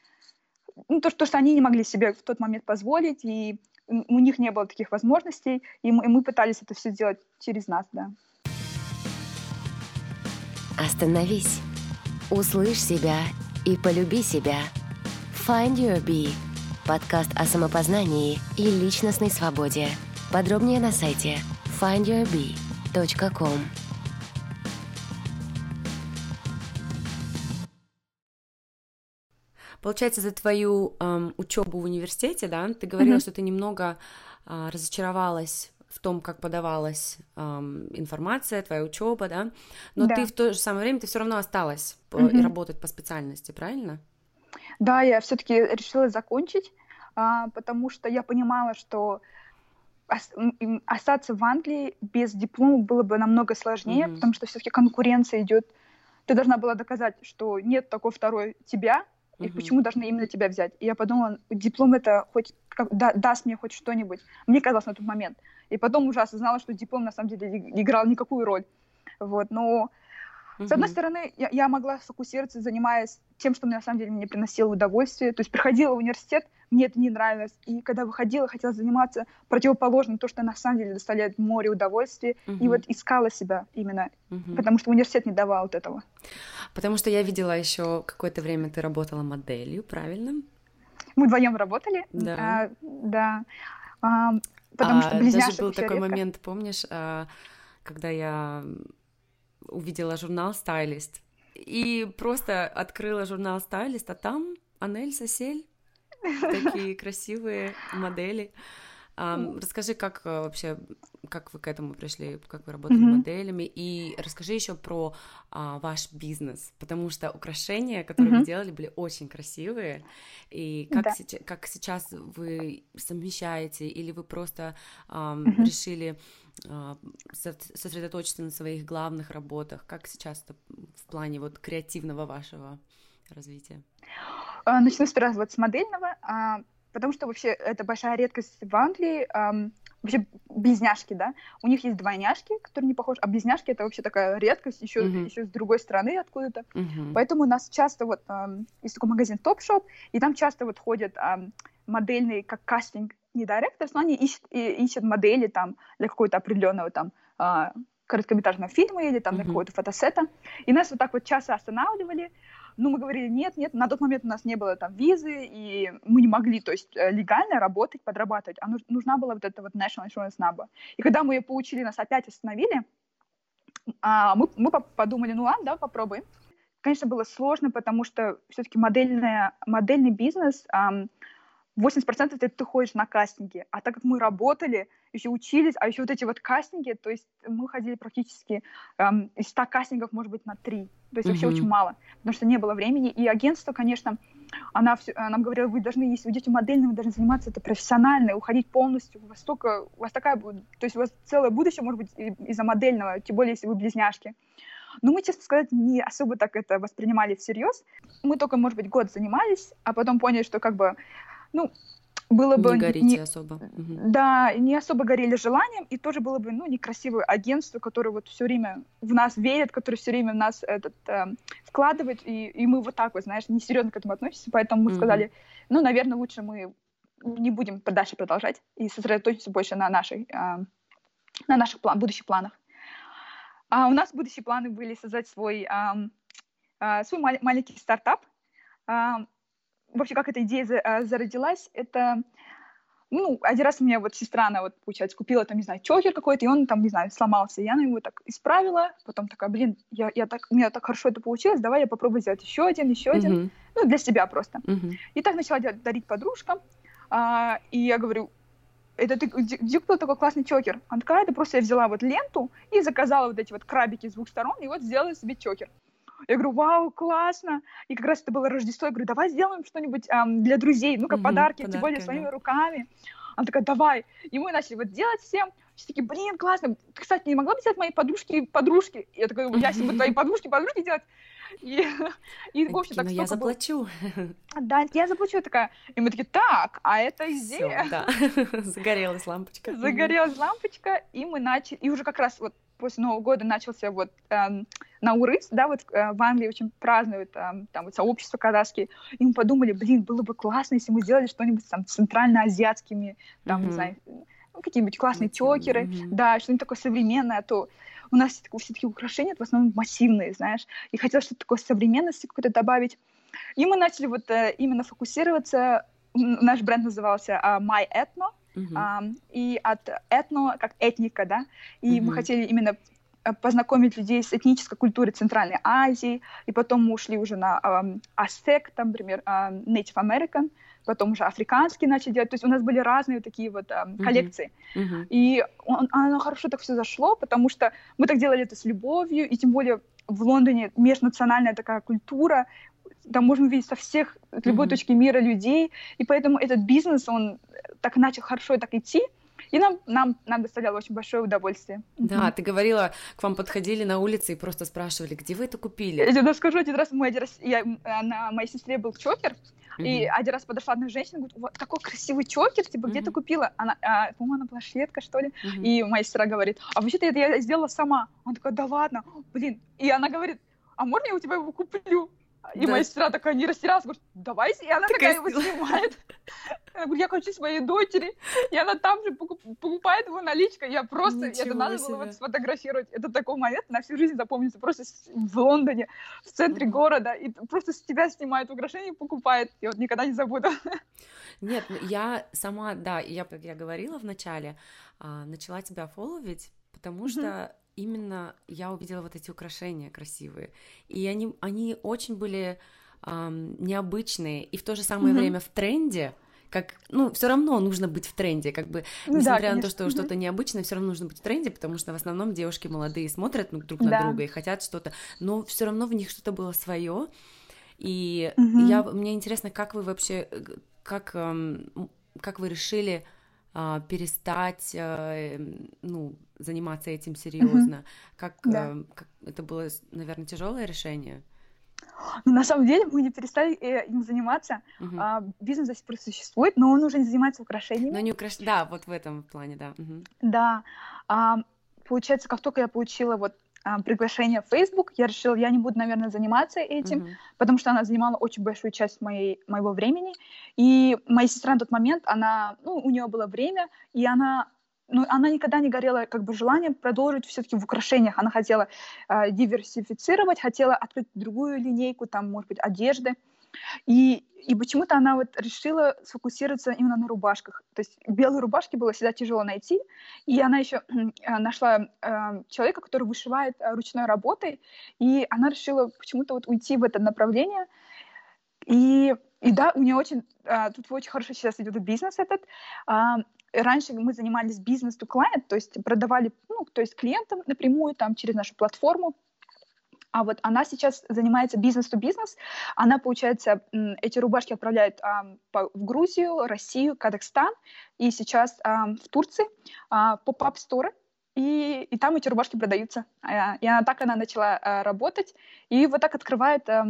ну, то, то, что они не могли себе в тот момент позволить, и у них не было таких возможностей, и мы, и мы пытались это все сделать через нас, да. Остановись, услышь себя и полюби себя. Find your bee. Подкаст о самопознании и личностной свободе. Подробнее на сайте findyourbee kом. Получается, за твою эм, учебу в университете, да, ты говорила, mm-hmm. что ты немного э, разочаровалась в том, как подавалась эм, информация, твоя учеба, да, но да. ты в то же самое время ты все равно осталась mm-hmm. работать по специальности, правильно? Да, я все-таки решила закончить, а, потому что я понимала, что остаться в Англии без диплома было бы намного сложнее, mm-hmm. потому что все-таки конкуренция идет. Ты должна была доказать, что нет такой второй тебя, и mm-hmm. почему должны именно тебя взять. И я подумала, диплом это хоть как, да, даст мне хоть что-нибудь. Мне казалось на тот момент. И потом уже осознала, что диплом на самом деле играл никакую роль. Вот, но с одной стороны, я, я могла сфокусироваться, занимаясь тем, что мне на самом деле мне приносило удовольствие. То есть приходила в университет, мне это не нравилось. И когда выходила, хотела заниматься противоположным, то, что на самом деле доставляет море удовольствия. uh И вот искала себя именно, uh потому что университет не давал вот этого. Потому что я видела еще какое-то время ты работала моделью, правильно? Мы вдвоем работали. Да. А, да. А, потому а, что Даже был такой редко. момент, помнишь, а, когда я увидела журнал «Стайлист», и просто открыла журнал «Стайлист», а там Анель Сосель, такие (laughs) красивые модели. Um, расскажи, как э, вообще, как вы к этому пришли, как вы работали mm-hmm. моделями, и расскажи еще про uh, ваш бизнес, потому что украшения, которые mm-hmm. вы делали, были очень красивые, и как, да. сейчас, как сейчас вы совмещаете, или вы просто um, mm-hmm. решили сосредоточиться на своих главных работах, как сейчас в плане вот креативного вашего развития? Начну сразу вот с модельного потому что вообще это большая редкость в Англии. Вообще близняшки, да, у них есть двойняшки, которые не похожи, а близняшки это вообще такая редкость еще, uh-huh. еще с другой стороны откуда-то. Uh-huh. Поэтому у нас часто вот есть такой магазин Top Shop, и там часто вот ходят модельные, как кастинг, не директор, но они ищут, и, ищут модели там для какой-то определенного там э, короткометражного фильма или там для какого-то фотосета. И нас вот так вот часто останавливали, ну, мы говорили, нет, нет, на тот момент у нас не было там визы, и мы не могли, то есть, э, легально работать, подрабатывать, а нужна была вот эта вот National Insurance Number. И когда мы ее получили, нас опять остановили, а, мы, мы подумали, ну ладно, да, попробуем. Конечно, было сложно, потому что все-таки модельный бизнес, 80% это ты ходишь на кастинги. А так как мы работали, еще учились, а еще вот эти вот кастинги, то есть мы ходили практически эм, из 100 кастингов, может быть, на 3. То есть mm-hmm. вообще очень мало, потому что не было времени. И агентство, конечно, она все, нам говорила, вы должны, если вы идете модельным, вы должны заниматься это профессионально, уходить полностью. У вас столько, у вас такая, то есть у вас целое будущее, может быть, из-за модельного, тем более, если вы близняшки. Но мы, честно сказать, не особо так это воспринимали всерьез. Мы только, может быть, год занимались, а потом поняли, что как бы ну, было бы... Не горите не, особо. Да, не особо горели желанием, и тоже было бы, ну, некрасивое агентство, которое вот все время в нас верит, которое все время в нас этот, э, вкладывает, и, и мы вот так вот, знаешь, несерьезно к этому относимся, поэтому мы mm-hmm. сказали, ну, наверное, лучше мы не будем дальше продолжать и сосредоточиться больше на, нашей, э, на наших план, будущих планах. А у нас будущие планы были создать свой, э, э, свой мал- маленький стартап, вообще, как эта идея а, зародилась, это, ну, один раз у меня вот сестра, она вот, получается, купила там, не знаю, чокер какой-то, и он там, не знаю, сломался. Я на его так исправила, потом такая, блин, я, я так, у меня так хорошо это получилось, давай я попробую сделать еще один, еще uh-huh. один, ну, для себя просто. Uh-huh. И так начала дарить подружкам, а, и я говорю, это ты, где, где такой классный чокер? Она такая, это просто я взяла вот ленту и заказала вот эти вот крабики с двух сторон, и вот сделала себе чокер. Я говорю, вау, классно. И как раз это было Рождество. Я говорю, давай сделаем что-нибудь эм, для друзей, ну, как угу, подарки, подарки, тем более своими да. руками. Она такая, давай. И мы начали вот делать всем. Все такие, блин, классно. Ты, кстати, не могла бы взять мои подружки подружки? Я такая, я себе твои подружки подружки делать. И, и в общем, так я заплачу. Было... Да, я заплачу. такая. И мы такие, так, а это идея. Всё, да. (laughs) Загорелась лампочка. Загорелась лампочка, и мы начали, и уже как раз вот после Нового года начался вот эм, Наурыз, да, вот э, в Англии очень празднуют эм, там вот сообщество казахские, и мы подумали, блин, было бы классно, если мы сделали что-нибудь там центральноазиатскими, там, mm-hmm. не знаю, ну, какие-нибудь классные тёкеры, mm-hmm. да, что-нибудь такое современное, а то у нас все такие украшения, в основном массивные, знаешь, и хотелось что-то такое современности какой-то добавить. И мы начали вот э, именно фокусироваться, наш бренд назывался uh, My Ethno, uh-huh. uh, и от этно, как этника, да, и uh-huh. мы хотели именно э, познакомить людей с этнической культурой Центральной Азии, и потом мы ушли уже на Aztec, там, например, uh, Native American, потом уже африканские начали делать. То есть у нас были разные такие вот э, коллекции. Uh-huh. И он, оно хорошо так все зашло, потому что мы так делали это с любовью, и тем более в Лондоне межнациональная такая культура, там можно увидеть со всех, с любой uh-huh. точки мира людей, и поэтому этот бизнес, он так начал хорошо так идти, и нам, нам, нам доставляло очень большое удовольствие. Да, mm-hmm. ты говорила, к вам подходили на улице и просто спрашивали, где вы это купили? Я тебе скажу, один раз, мой, один раз я, на моей сестре был чокер, Mm-hmm. И один раз подошла одна женщина, говорит, вот такой красивый чокер, типа, где mm-hmm. ты купила? Она, а, по-моему, она была шведка, что ли. Mm-hmm. И моя сестра говорит, а вообще-то это я сделала сама. Он такой, да ладно, блин. И она говорит, а можно я у тебя его куплю? И да. моя сестра такая не растерялась, говорит, давайте, и она такая, такая его снимает. (laughs) Я говорю, я хочу своей дочери, и она там же покупает его наличкой. Я просто, Ничего это надо себе. было вот сфотографировать. Это такой момент на всю жизнь запомнится. Просто в Лондоне, в центре mm-hmm. города, и просто с тебя снимает украшения и покупает. Я вот никогда не забуду. (laughs) Нет, я сама, да, я, как я говорила в начале, а, начала тебя фолловить, потому mm-hmm. что именно я увидела вот эти украшения красивые, и они, они очень были эм, необычные и в то же самое mm-hmm. время в тренде, как, ну, все равно нужно быть в тренде, как бы, ну, несмотря да, на то, что mm-hmm. что-то необычное, все равно нужно быть в тренде, потому что в основном девушки молодые смотрят друг на да. друга и хотят что-то, но все равно в них что-то было свое. И mm-hmm. я, мне интересно, как вы вообще, э, как, как вы решили э, перестать, э, ну, заниматься этим серьезно? Mm-hmm. Как, да. э, как это было, наверное, тяжелое решение? Но на самом деле мы не перестали э, им заниматься. Угу. А, бизнес до сих пор существует, но он уже не занимается украшениями. Но не украш... Да, вот в этом плане, да. Угу. Да. А, получается, как только я получила вот а, приглашение в Facebook, я решила, я не буду, наверное, заниматься этим, угу. потому что она занимала очень большую часть моей, моего времени. И моя сестра на тот момент, она, ну, у нее было время, и она ну, она никогда не горела как бы желанием продолжить все-таки в украшениях. Она хотела э, диверсифицировать, хотела открыть другую линейку, там, может быть, одежды. И, и почему-то она вот решила сфокусироваться именно на рубашках. То есть белые рубашки было всегда тяжело найти. И она еще э, (clears throat) нашла э, человека, который вышивает э, ручной работой. И она решила почему-то вот уйти в это направление. И, и да, у нее очень, э, тут очень хорошо сейчас идет бизнес этот. Э, раньше мы занимались бизнес to client, то есть продавали, ну, то есть клиентам напрямую там через нашу платформу. А вот она сейчас занимается бизнес-то-бизнес. Она, получается, эти рубашки отправляет а, по, в Грузию, Россию, Казахстан и сейчас а, в Турции а, поп-ап сторы. И, и там эти рубашки продаются. А, и она так она начала а, работать. И вот так открывает а,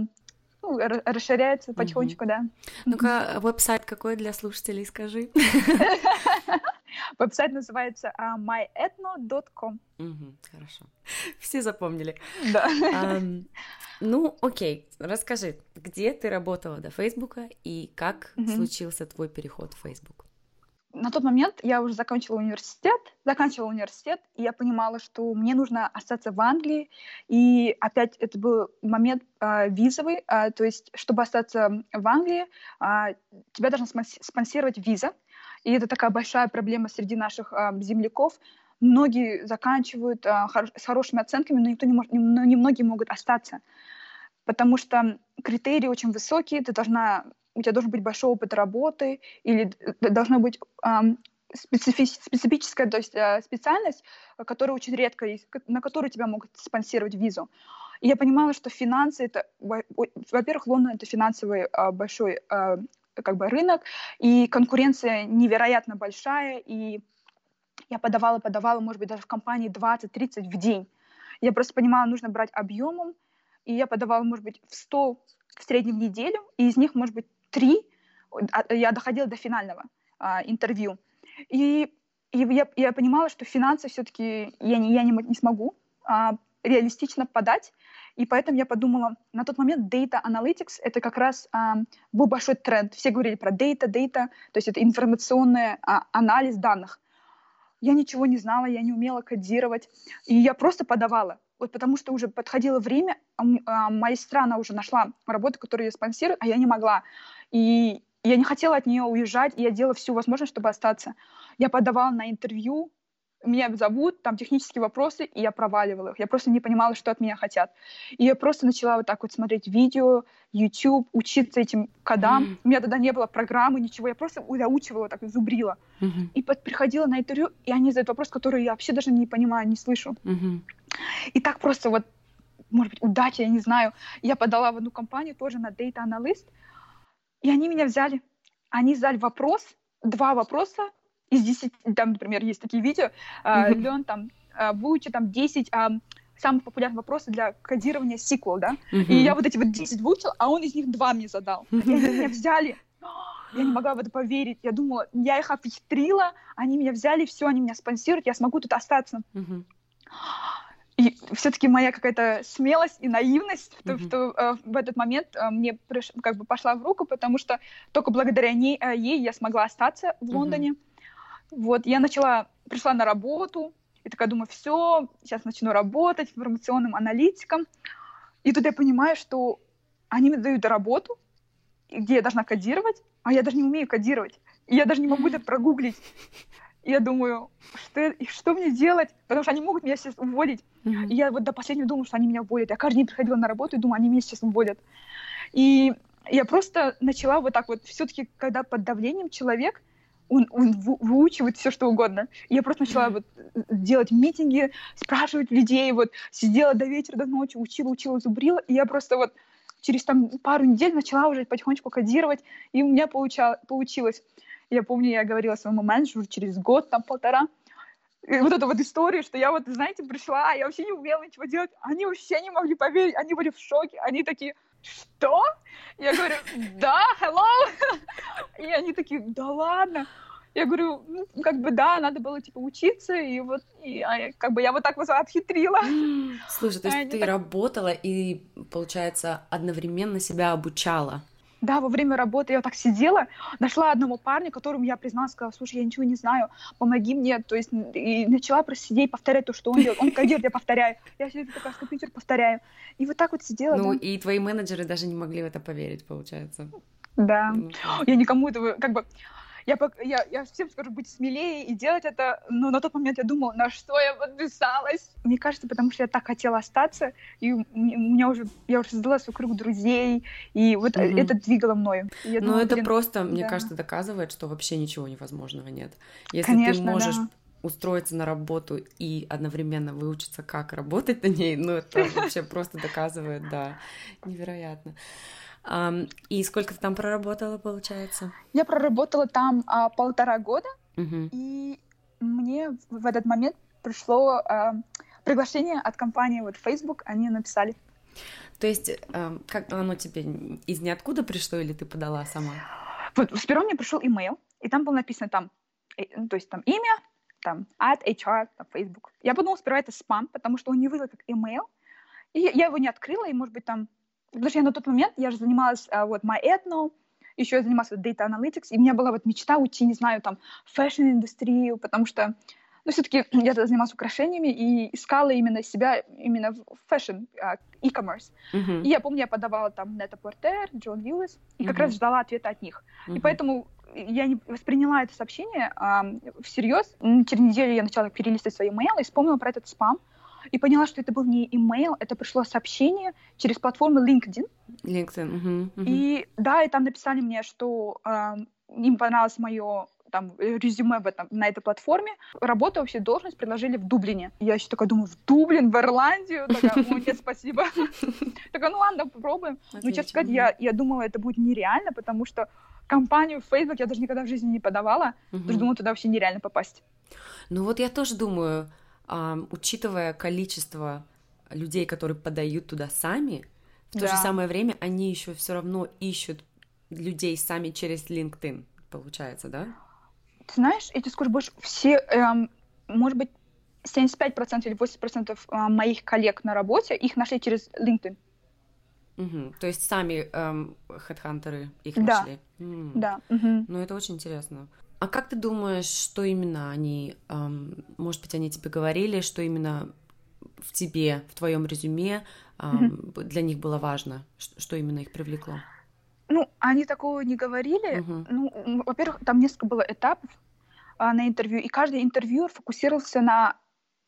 ну, расширяется потихонечку, mm-hmm. да. Ну-ка, веб-сайт какой для слушателей, скажи. (laughs) Веб-сайт называется uh, myethno.com. Угу, хорошо. Все запомнили. Да. Um, ну, окей, расскажи, где ты работала до Фейсбука и как угу. случился твой переход в Фейсбук? На тот момент я уже закончила университет, заканчивала университет, и я понимала, что мне нужно остаться в Англии, и опять это был момент э, визовый, э, то есть чтобы остаться в Англии, э, тебя должна спонсировать виза, и это такая большая проблема среди наших э, земляков. Многие заканчивают э, хор с хорошими оценками, но никто не может, но немногие могут остаться, потому что критерии очень высокие, ты должна у тебя должен быть большой опыт работы или должна быть специфи специфическая то есть, э, специальность, которая очень редко есть, на которую тебя могут спонсировать визу. И я понимала, что финансы это, во-первых, Лондон это финансовый а, большой а, как бы рынок, и конкуренция невероятно большая, и я подавала, подавала, может быть, даже в компании 20-30 в день. Я просто понимала, нужно брать объемом, и я подавала, может быть, в 100 в среднем неделю, и из них, может быть, 3 я доходила до финального а, интервью. И, и я, я понимала, что финансы все-таки я, не, я не, не смогу а, реалистично подать, и поэтому я подумала, на тот момент Data Analytics — это как раз а, был большой тренд. Все говорили про Data, Data, то есть это информационный а, анализ данных. Я ничего не знала, я не умела кодировать, и я просто подавала. Вот потому что уже подходило время, а, а, моя страна уже нашла работу, которую я спонсирую, а я не могла. И я не хотела от нее уезжать, и я делала все возможное, чтобы остаться. Я подавала на интервью, меня зовут, там технические вопросы, и я проваливала их. Я просто не понимала, что от меня хотят. И я просто начала вот так вот смотреть видео, YouTube, учиться этим кодам. Mm-hmm. У меня тогда не было программы, ничего. Я просто заучивала, так зубрила. Mm-hmm. И под, приходила на интервью, и они задают вопрос, который я вообще даже не понимаю, не слышу. Mm-hmm. И так просто вот, может быть, удача, я не знаю. Я подала в одну компанию тоже на Data Analyst, и они меня взяли. Они задали вопрос, два вопроса, из 10, там, например, есть такие видео, uh, Лен там uh, выучи там 10 uh, самых популярных вопросов для кодирования SQL, да, uh-huh. и я вот эти вот 10 выучил, а он из них два мне задал. И они меня (laughs) взяли. Я не могла в это поверить. Я думала, я их обхитрила, они меня взяли, все, они меня спонсируют, я смогу тут остаться. Uh-huh. И все-таки моя какая-то смелость и наивность mm-hmm. в, в, э, в этот момент э, мне приш, как бы пошла в руку, потому что только благодаря ней, э, ей я смогла остаться в Лондоне. Mm-hmm. Вот, я начала, пришла на работу, и такая думаю, все, сейчас начну работать информационным аналитиком. И тут я понимаю, что они мне дают работу, где я должна кодировать, а я даже не умею кодировать. И я даже не могу это прогуглить. И я думаю, что, что мне делать? Потому что они могут меня сейчас уволить. Mm-hmm. И я вот до последнего думала, что они меня уволят. Я каждый день приходила на работу и думаю, они меня сейчас уволят. И я просто начала вот так вот, все-таки, когда под давлением человек, он, он выучивает все, что угодно. И я просто начала вот делать митинги, спрашивать людей, вот сидела до вечера, до ночи, учила, учила, зубрила, и я просто вот через там пару недель начала уже потихонечку кодировать, и у меня получа, получилось. Я помню, я говорила своему менеджеру через год, там полтора, вот эта вот история, что я вот, знаете, пришла, я вообще не умела ничего делать, они вообще не могли поверить, они были в шоке, они такие, что? Я говорю, да, hello. И они такие, да ладно. Я говорю, ну, как бы да, надо было типа учиться, и вот, и, а, как бы я вот так вот отхитрила. Слушай, то есть ты так... работала и, получается, одновременно себя обучала? Да, во время работы я вот так сидела, нашла одного парня, которому я призналась, сказала, слушай, я ничего не знаю, помоги мне, то есть, и начала просто сидеть, повторять то, что он делает. Он кодирует, я повторяю. Я сидела такая компьютер, повторяю. И вот так вот сидела. Ну, да. и твои менеджеры даже не могли в это поверить, получается. Да. Ну, я никому этого, как бы, я, я, я всем скажу быть смелее и делать это, но на тот момент я думала, на что я подписалась. Мне кажется, потому что я так хотела остаться, и у меня уже, я уже создала свой круг друзей, и вот mm-hmm. это двигало мною. Ну, думала, это блин, просто, мне да. кажется, доказывает, что вообще ничего невозможного нет. Если Конечно, ты можешь да устроиться на работу и одновременно выучиться, как работать на ней, ну, это вообще просто доказывает, да, невероятно. И сколько ты там проработала, получается? Я проработала там а, полтора года, uh-huh. и мне в этот момент пришло а, приглашение от компании вот Facebook, они написали. То есть, а, как оно тебе из ниоткуда пришло, или ты подала сама? Вот сперва мне пришел имейл, и там было написано там, э, ну, то есть там имя, там, at HR, там, Facebook. Я подумала сперва это спам, потому что он не выглядел как имейл, и я его не открыла, и, может быть, там Потому что я на тот момент, я же занималась а, вот MyEthno, еще я занималась вот Data Analytics, и у меня была вот мечта уйти, не знаю, там, в фэшн-индустрию, потому что, ну, все-таки (clears throat) я занималась украшениями и искала именно себя именно в fashion, uh, e-commerce. Uh-huh. И я помню, я подавала там Net-a-Porter, John Lewis, и uh-huh. как раз ждала ответа от них. Uh-huh. И поэтому я не восприняла это сообщение а, всерьез. Через неделю я начала перелистывать свои имейлы и вспомнила про этот спам и поняла, что это был не имейл, это пришло сообщение через платформу LinkedIn. LinkedIn, угу, угу. И да, и там написали мне, что э, им понравилось мое там резюме в этом, на этой платформе. Работу вообще должность предложили в Дублине. Я еще такая думаю, в Дублин, в Ирландию? Такая, о, нет, спасибо. (laughs) Такая, ну ладно, попробуем. Ну, честно сказать, я, я думала, это будет нереально, потому что компанию Facebook я даже никогда в жизни не подавала. Даже думала, туда вообще нереально попасть. Ну вот я тоже думаю, учитывая количество людей, которые подают туда сами, в то же самое время они еще все равно ищут людей сами через LinkedIn, получается, да? Ты знаешь, я тебе скажу больше, все, эм, может быть, 75% или 80% э, моих коллег на работе, их нашли через LinkedIn. Угу. То есть сами эм, хедхантеры их да. нашли? М. Да. Угу. Ну, это очень интересно. А как ты думаешь, что именно они, эм, может быть, они тебе говорили, что именно в тебе, в твоем резюме эм, угу. для них было важно, что, именно их привлекло? Ну, они такого не говорили. Мгм. Ну, во-первых, там несколько было этапов а, на интервью, и каждый интервьюер фокусировался на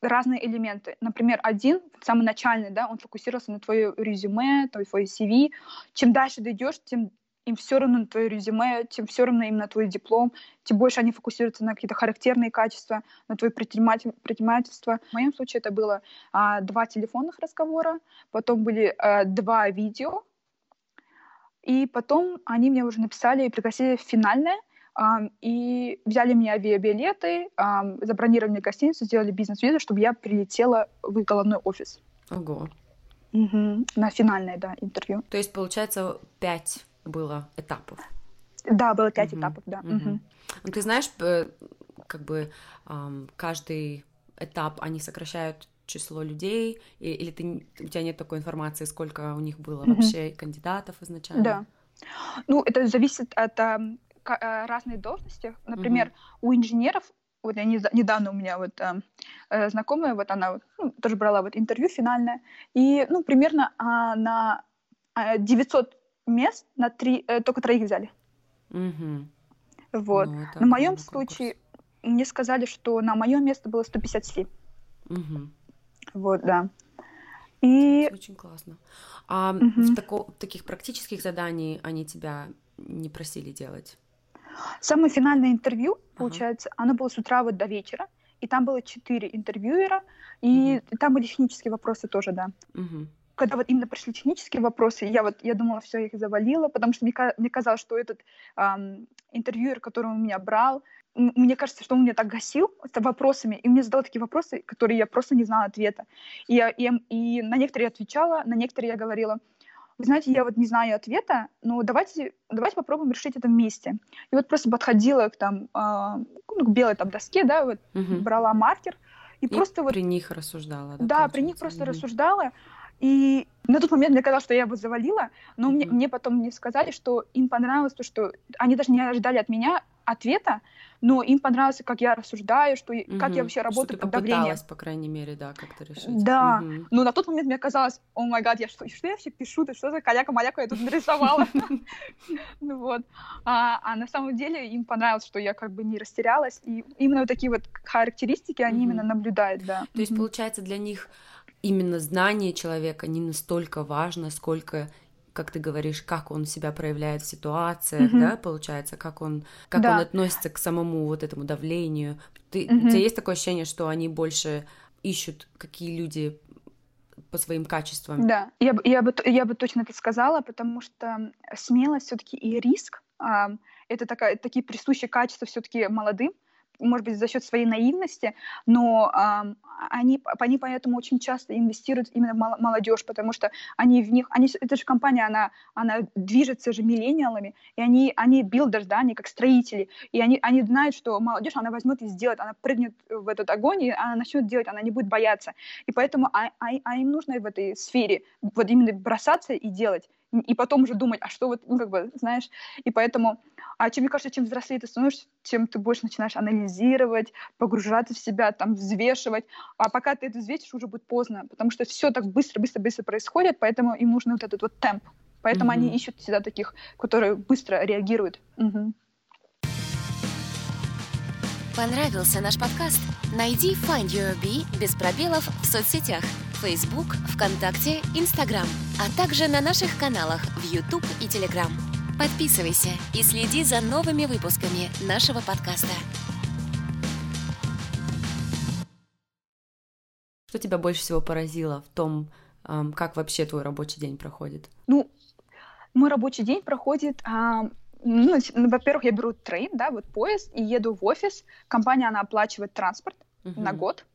разные элементы. Например, один, самый начальный, да, он фокусировался на твое резюме, твой, твой CV. Чем дальше ты идешь, тем им все равно на твое резюме, тем все равно им на твой диплом, тем больше они фокусируются на какие-то характерные качества, на твое предприниматель- предпринимательство. В моем случае это было а, два телефонных разговора, потом были а, два видео, и потом они мне уже написали и пригласили в финальное, а, и взяли мне авиабилеты, а, забронировали гостиницу, сделали бизнес-визу, чтобы я прилетела в их головной офис. Ого. Мгм. На финальное, да, интервью. То есть, получается, пять было этапов. Да, было пять Мгм. этапов, да. Мгм. Ну, ты знаешь, как бы каждый этап они сокращают число людей, или ты, у тебя нет такой информации, сколько у них было Мгм. вообще кандидатов изначально? Да. Ну, это зависит от а, разной должности. Например, у инженеров, вот я не- недавно у меня вот э, знакомая, вот она ну, тоже брала вот интервью финальное, и, ну, примерно а, на а, 900 мест на три, э, только троих взяли. Мгм. Вот. Ну, На моем случае мне сказали, что на мое место было 157. Мгм. Вот, да. И Очень классно. А Мгм. в тако- таких практических заданий они тебя не просили делать? самое финальное интервью, Ага. получается, оно было с утра вот до вечера, и там было четыре интервьюера, и там были технические вопросы тоже, да. Мгм. Когда вот именно пришли технические вопросы, я вот, я думала, все, их завалила, потому что мне, мне казалось, что этот ам, интервьюер, который он меня брал, мне кажется, что он меня так гасил вопросами, и мне задал такие вопросы, которые я просто не знала ответа. И, я, и, я- и на некоторые я отвечала, на некоторые я говорила, вы знаете, я вот не знаю ответа, но давайте, давайте попробуем решить это вместе. И вот просто подходила к там, а, ну, к белой там доске, да, вот Мгм. брала маркер, и, И просто вот при них рассуждала, да? да, при них просто Мгм. рассуждала. И на тот момент мне казалось, что я его завалила, но мне, Мгм. мне потом не сказали, что им понравилось то, что они даже не ожидали от меня ответа, но им понравилось, как я рассуждаю, что, и- как я вообще Что работаю ты под давлением. по крайней мере, да, как-то решить. Да. Мгм. Но на тот момент мне казалось, о май гад, я что, что я вообще пишу, ты что за каляка-маляка я тут нарисовала? (laughs) Ну вот. А а на самом деле им понравилось, что я как бы не растерялась, и именно такие вот характеристики они именно наблюдают, да. То есть, получается, для них именно знание человека не настолько важно, сколько как ты говоришь, как он себя проявляет в ситуациях, Мгм. да, получается, как он, как Да. он относится к самому вот этому давлению. Ты, Мгм. У тебя есть такое ощущение, что они больше ищут, какие люди по своим качествам? Да, я бы, я бы, я бы точно это сказала, потому что смелость все-таки и риск это такая, такие присущие качества все-таки молодым, может быть, за счет своей наивности, но ам, они, они поэтому очень часто инвестируют именно в мол- молодежь, потому что они в них, они, эта же компания, она, она движется же миллениалами, и они, они билдеры, да, они как строители, и они, они знают, что молодежь, она возьмет и сделает, она прыгнет в этот огонь, и она начнет делать, она не будет бояться. И поэтому а, а, а им нужно в этой сфере вот именно бросаться и делать, и потом уже думать, а что вот, ну, как бы, знаешь, и поэтому, а чем, мне кажется, чем взрослее ты становишься, чем ты больше начинаешь анализировать, погружаться в себя, там, взвешивать, а пока ты это взвесишь, уже будет поздно, потому что все так быстро, быстро, быстро происходит, поэтому им нужен вот этот вот темп, поэтому Мгм. они ищут всегда таких, которые быстро реагируют. Мгм. Понравился наш подкаст? Найди Find Your Bee без пробелов в соцсетях Facebook, ВКонтакте, Instagram, а также на наших каналах в YouTube и Telegram. Подписывайся и следи за новыми выпусками нашего подкаста. Что тебя больше всего поразило в том, как вообще твой рабочий день проходит? Ну, мой рабочий день проходит ну, во-первых, я беру трейн, да, вот поезд, и еду в офис. Компания, она оплачивает транспорт uh-huh. на год.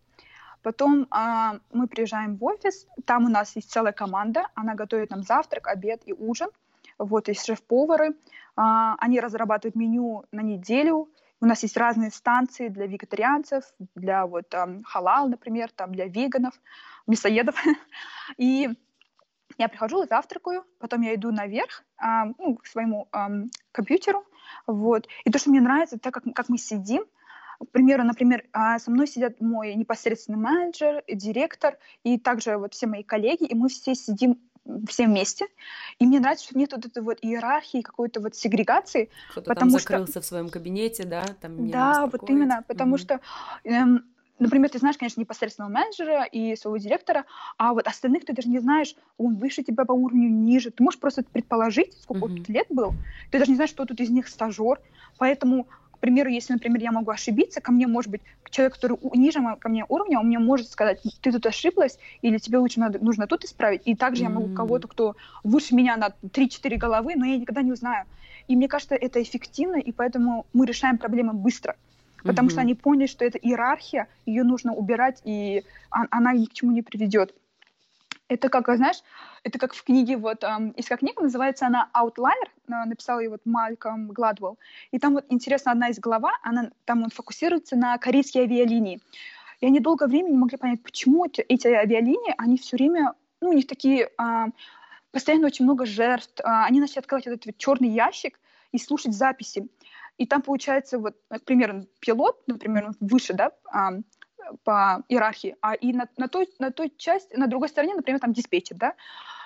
Потом а, мы приезжаем в офис, там у нас есть целая команда, она готовит нам завтрак, обед и ужин. Вот есть шеф-повары, а, они разрабатывают меню на неделю. У нас есть разные станции для вегетарианцев, для вот там, халал, например, там для веганов, мясоедов. (laughs) И я прихожу, завтракаю, потом я иду наверх а, ну, к своему а, компьютеру, вот. И то, что мне нравится, так как, как мы сидим, к примеру, например, а, со мной сидят мой непосредственный менеджер, директор и также вот все мои коллеги, и мы все сидим все вместе. И мне нравится, что нет вот этой вот иерархии, какой-то вот сегрегации. Кто-то потому там закрылся что... в своем кабинете, да? Там да, вот именно, потому mm-hmm. что эм, например, ты знаешь, конечно, непосредственного менеджера и своего директора, а вот остальных ты даже не знаешь, он выше тебя по уровню, ниже. Ты можешь просто предположить, сколько mm-hmm. лет был. Ты даже не знаешь, что тут из них стажер. Поэтому, к примеру, если, например, я могу ошибиться, ко мне может быть человек, который ниже ко мне уровня, он мне может сказать, ты тут ошиблась, или тебе лучше надо, нужно тут исправить. И также mm-hmm. я могу кого-то, кто выше меня на 3-4 головы, но я никогда не узнаю. И мне кажется, это эффективно, и поэтому мы решаем проблемы быстро потому mm-hmm. что они поняли, что это иерархия, ее нужно убирать, и она ни к чему не приведет. Это как, знаешь, это как в книге, вот, эм, есть как книга, называется она «Outlier», написал ее вот Мальком Гладвелл, и там вот интересно одна из глава, она, там он фокусируется на корейские авиалинии. И они долгое время не могли понять, почему эти, эти авиалинии, они все время, ну, у них такие, э, постоянно очень много жертв, э, они начали открывать этот вот черный ящик и слушать записи. И там получается, вот, к примеру, пилот, например, выше, да, а, по иерархии, а и на, на, той, на той части, на другой стороне, например, там диспетчер, да,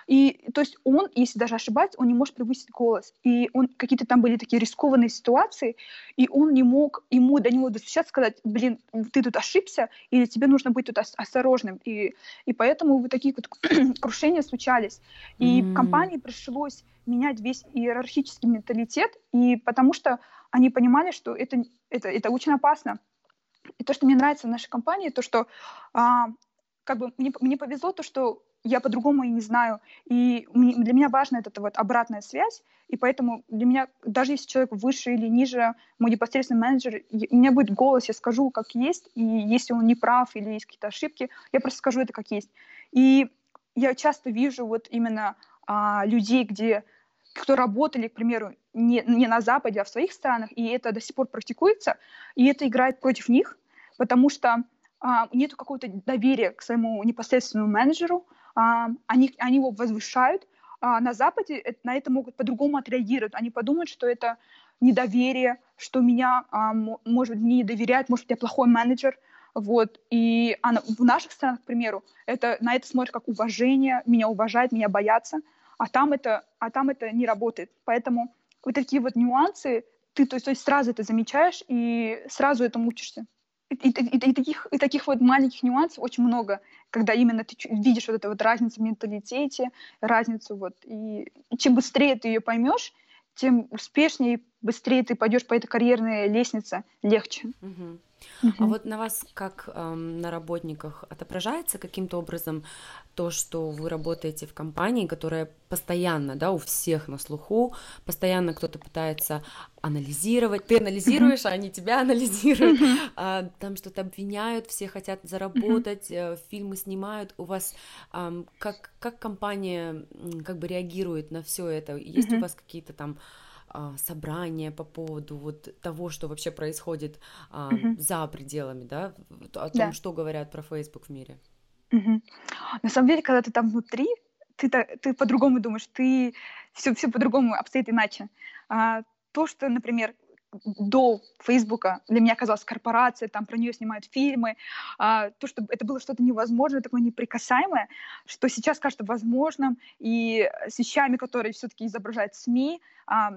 и то есть он, если даже ошибается, он не может превысить голос. И он какие-то там были такие рискованные ситуации, и он не мог ему до него достучаться, сказать, блин, ты тут ошибся, или тебе нужно быть тут осторожным. И, и поэтому вот такие вот (clears throat) крушения случались. И mm-hmm. компании пришлось менять весь иерархический менталитет, и потому что они понимали, что это, это, это очень опасно. И то, что мне нравится в нашей компании, то, что а, как бы мне, мне повезло то, что я по-другому и не знаю. И для меня важна эта вот обратная связь, и поэтому для меня, даже если человек выше или ниже, мой непосредственный менеджер, у меня будет голос, я скажу, как есть, и если он не прав или есть какие-то ошибки, я просто скажу это как есть. И я часто вижу вот именно а, людей, где кто работали, к примеру, не, не на Западе, а в своих странах, и это до сих пор практикуется, и это играет против них, потому что а, нет какого-то доверия к своему непосредственному менеджеру, а, они, они его возвышают, а на Западе на это могут по-другому отреагировать. Они подумают, что это недоверие, что меня, а, может, не доверяют, может, я плохой менеджер. Вот. И а в наших странах, к примеру, это, на это смотрят как уважение, меня уважают, меня боятся, а там это, а там это не работает. Поэтому вот такие вот нюансы, ты то есть, то есть сразу это замечаешь и сразу этому учишься. И, и, и, и, таких, и таких вот маленьких нюансов очень много, когда именно ты видишь вот эту вот разницу в менталитете, разницу вот. И чем быстрее ты ее поймешь, тем успешнее и быстрее ты пойдешь по этой карьерной лестнице, легче. Угу. Uh-huh. А вот на вас, как эм, на работниках, отображается каким-то образом то, что вы работаете в компании, которая постоянно, да, у всех на слуху, постоянно кто-то пытается анализировать, ты анализируешь, а они тебя анализируют, а, там что-то обвиняют, все хотят заработать, uh-huh. фильмы снимают. У вас эм, как как компания как бы реагирует на все это? Есть у вас какие-то там а, собрания по поводу вот того, что вообще происходит а, угу. за пределами, да, о том, да. что говорят про Facebook в мире. Угу. На самом деле, когда ты там внутри, ты, ты по-другому думаешь, ты все, все по-другому обстоит иначе. А, то, что, например, до Фейсбука для меня казалась корпорация, там про нее снимают фильмы, а, то, что это было что-то невозможное, такое неприкасаемое, что сейчас кажется возможным, и с вещами, которые все-таки изображают СМИ, а,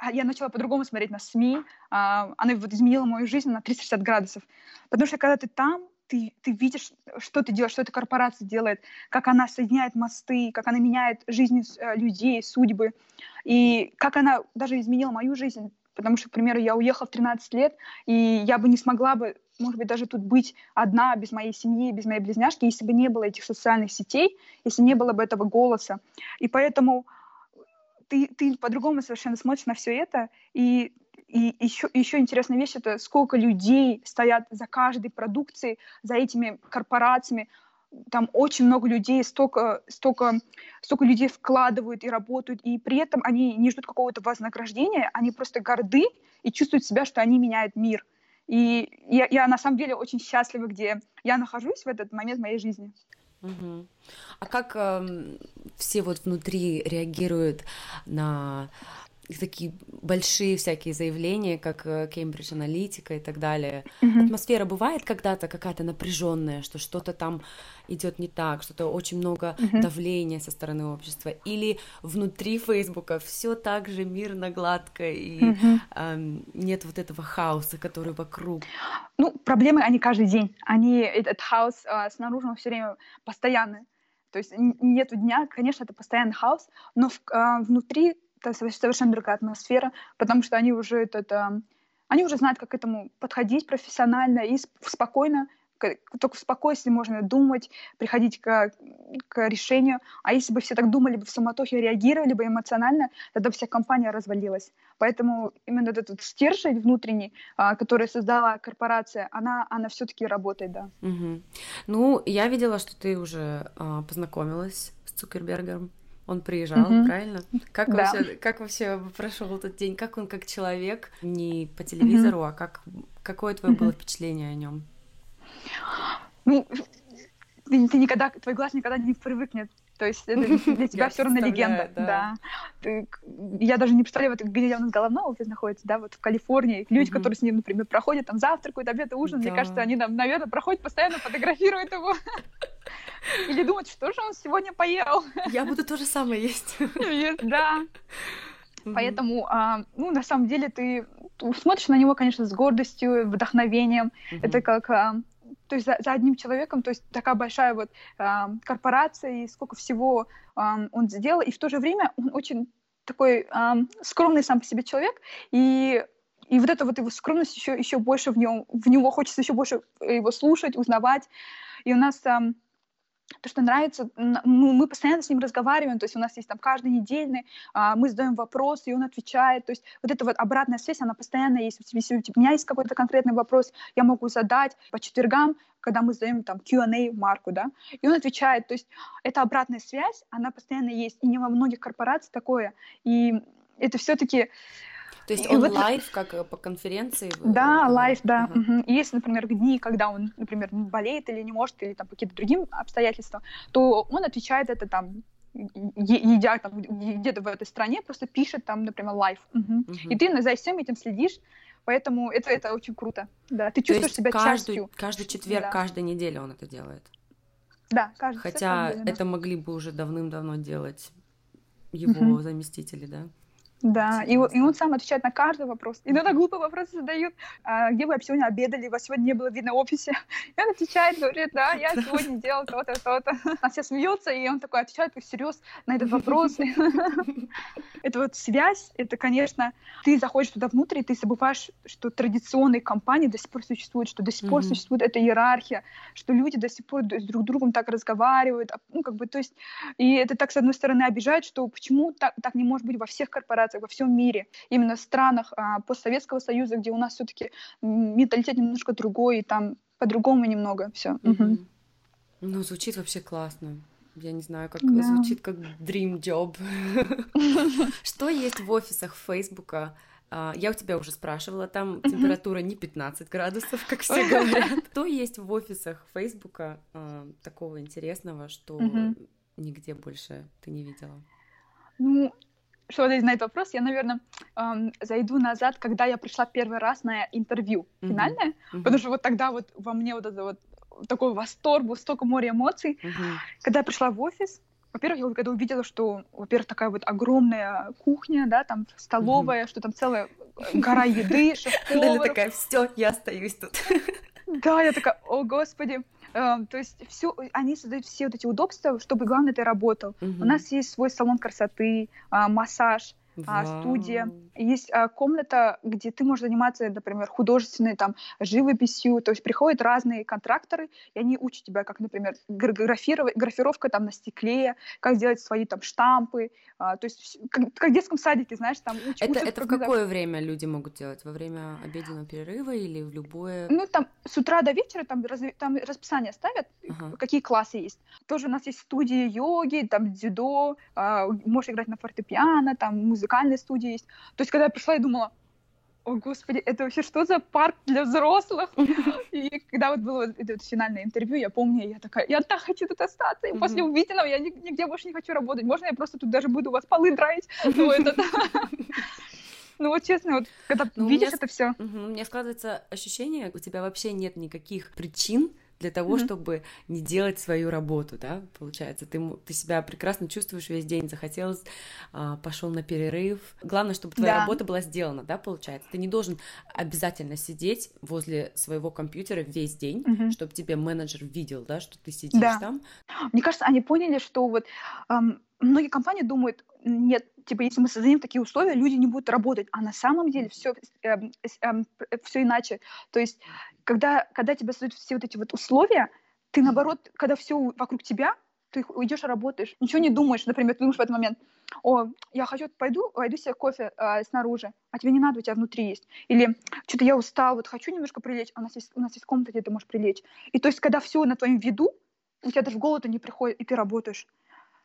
а, я начала по-другому смотреть на СМИ, а, она вот изменила мою жизнь на 360 градусов. Потому что когда ты там, ты, ты видишь, что ты делаешь, что эта корпорация делает, как она соединяет мосты, как она меняет жизни э, людей, судьбы, и как она даже изменила мою жизнь. Потому что, к примеру, я уехала в 13 лет, и я бы не смогла бы, может быть, даже тут быть одна, без моей семьи, без моей близняшки, если бы не было этих социальных сетей, если не было бы этого голоса. И поэтому ты, ты по-другому совершенно смотришь на все это, и и еще, еще интересная вещь это сколько людей стоят за каждой продукцией, за этими корпорациями. Там очень много людей, столько, столько, столько людей вкладывают и работают, и при этом они не ждут какого-то вознаграждения, они просто горды и чувствуют себя, что они меняют мир. И я, я на самом деле очень счастлива, где я нахожусь в этот момент моей жизни. Угу. А как э, все вот внутри реагируют на такие большие всякие заявления, как Кембридж Аналитика и так далее. Mm-hmm. Атмосфера бывает когда-то какая-то напряженная, что что-то там идет не так, что-то очень много mm-hmm. давления со стороны общества, или внутри Фейсбука все так же мирно, гладко и mm-hmm. эм, нет вот этого хаоса, который вокруг. Ну, проблемы они каждый день, они этот хаос э, снаружи он все время постоянный. То есть нету дня, конечно, это постоянный хаос, но в, э, внутри это совершенно другая атмосфера, потому что они уже это, они уже знают, как к этому подходить профессионально и спокойно, только в спокойствии можно думать, приходить к, к решению. А если бы все так думали бы в суматохе, реагировали бы эмоционально, тогда вся компания развалилась. Поэтому именно этот стержень внутренний, а, который создала корпорация, она, она все-таки работает, да. Угу. Ну, я видела, что ты уже а, познакомилась с Цукербергом. Он приезжал, mm-hmm. правильно? Как, да. вообще, как вообще прошел этот день? Как он как человек, не по телевизору, mm-hmm. а как какое твое mm-hmm. было впечатление о нем? Ну, ты, ты никогда, твой глаз никогда не привыкнет. То есть это (laughs) для тебя все равно легенда. Да. да. Ты, я даже не представляю, вот, где у нас головной офис находится, да, вот в Калифорнии. Люди, которые с ним, например, проходят, там завтракают, обед, ужин, да. мне кажется, они там, наверное, проходят постоянно, фотографируют его. (laughs) Или думать, что же он сегодня поел. Я буду то же самое есть. Да. Поэтому, а, ну, на самом деле, ты смотришь на него, конечно, с гордостью, вдохновением. Это как а, то есть за, за одним человеком, то есть такая большая вот э, корпорация, и сколько всего э, он сделал, и в то же время он очень такой э, скромный сам по себе человек, и и вот эта вот его скромность еще еще больше в нем, в него хочется еще больше его слушать, узнавать. И у нас э, то, что нравится, мы постоянно с ним разговариваем, то есть у нас есть там каждый недельный, а, мы задаем вопросы, и он отвечает, то есть вот эта вот обратная связь, она постоянно есть. Если у меня есть какой-то конкретный вопрос, я могу задать по четвергам, когда мы задаем там Q&A Марку, да, и он отвечает, то есть эта обратная связь, она постоянно есть, и не во многих корпорациях такое, и это все-таки то есть он вот... live, как э, по конференции? Да, live, да. Угу. Угу. И если, например, дни, когда он, например, болеет или не может, или там какие-то другие обстоятельства, то он отвечает это там едя там где-то в этой стране, просто пишет там, например, live. Угу. Угу. И ты за всем этим следишь, поэтому это, это очень круто. Да, ты чувствуешь себя каждый, частью. Каждый четверг, да. каждую неделю он это делает. Да, каждый Хотя это могли бы уже давным-давно делать его угу. заместители, да? Да, и, и он сам отвечает на каждый вопрос. Иногда глупые вопросы задают. А, где вы сегодня обедали? Вас сегодня не было видно в офисе. (laughs) И он отвечает, говорит, да, я сегодня делал то-то, то-то. (laughs) А все смеются, и он такой отвечает всерьез на этот вопрос. (laughs) Это вот связь, это, конечно, ты заходишь туда внутрь, и ты забываешь, что традиционные компании до сих пор существуют, что до сих пор существует эта иерархия, что люди до сих пор с друг другом так разговаривают. А, ну, как бы, то есть, и это так, с одной стороны, обижает, что почему так, так не может быть во всех корпорациях, корпорациях во всем мире, именно в странах а, постсоветского союза, где у нас все-таки менталитет немножко другой, и там по-другому немного все. Mm-hmm. Ну, звучит вообще классно. Я не знаю, как да. звучит как dream job. (laughs) Что есть в офисах Фейсбука? А, я у тебя уже спрашивала, там температура не 15 градусов, как все (laughs) говорят. Что есть в офисах Фейсбука а, такого интересного, что нигде больше ты не видела? Ну, чтобы ответить на этот вопрос, я, наверное, эм, зайду назад, когда я пришла первый раз на интервью mm-hmm. финальное, mm-hmm. потому что вот тогда вот во мне вот это вот такой восторг, был столько моря эмоций. Mm-hmm. Когда я пришла в офис, во-первых, я когда увидела, что, во-первых, такая вот огромная кухня, да, там столовая, mm-hmm. что там целая гора еды, (laughs) шеф Она такая, все, я остаюсь тут. Да, я такая, о господи. Эм, то есть все, они создают все вот эти удобства, чтобы главное ты работал. У нас есть свой салон красоты, а, массаж, а, студия. Есть а, комната, где ты можешь заниматься, например, художественной там живописью. То есть приходят разные контракторы, и они учат тебя, как, например, графировать, графировка там на стекле, как сделать свои там штампы. А, то есть как, как в детском садике, знаешь, там уч, это, учат. Это в какое время люди могут делать? Во время обеденного перерыва или в любое? Ну там с утра до вечера там, раз, там расписание ставят, ага. какие классы есть. Тоже у нас есть студии йоги, там дзюдо, можешь играть на фортепиано, там музыка музыкальной студии есть. То есть, когда я пришла, я думала, о, господи, это вообще что за парк для взрослых? (laughs) И когда вот было это финальное интервью, я помню, я такая, я так хочу тут остаться, и после увиденного я нигде больше не хочу работать. Можно я просто тут даже буду у вас полы драить? (laughs) Ну, это Ну вот честно, вот когда ну, видишь это все. Угу, у меня складывается ощущение, у тебя вообще нет никаких причин для того, mm-hmm. чтобы не делать свою работу, да, получается, ты, ты себя прекрасно чувствуешь весь день, захотелось, а, пошел на перерыв. Главное, чтобы твоя да. работа была сделана, да, получается. Ты не должен обязательно сидеть возле своего компьютера весь день, mm-hmm. чтобы тебе менеджер видел, да, что ты сидишь да. там. Мне кажется, они поняли, что вот эм, многие компании думают, нет, типа, если мы создадим такие условия, люди не будут работать. А на самом деле все э, э, э, все иначе. То есть, когда, когда тебе создают все вот эти вот условия, ты наоборот, когда все вокруг тебя, ты уйдешь и работаешь, ничего не думаешь, например, ты думаешь в этот момент, о, я хочу, пойду, пойду себе кофе э, снаружи, а тебе не надо, у тебя внутри есть. Или что-то я устал, вот хочу немножко прилечь, а у нас есть, у нас есть комната, где ты можешь прилечь. И то есть, когда все на твоем виду, у тебя даже в голову не приходит, и ты работаешь.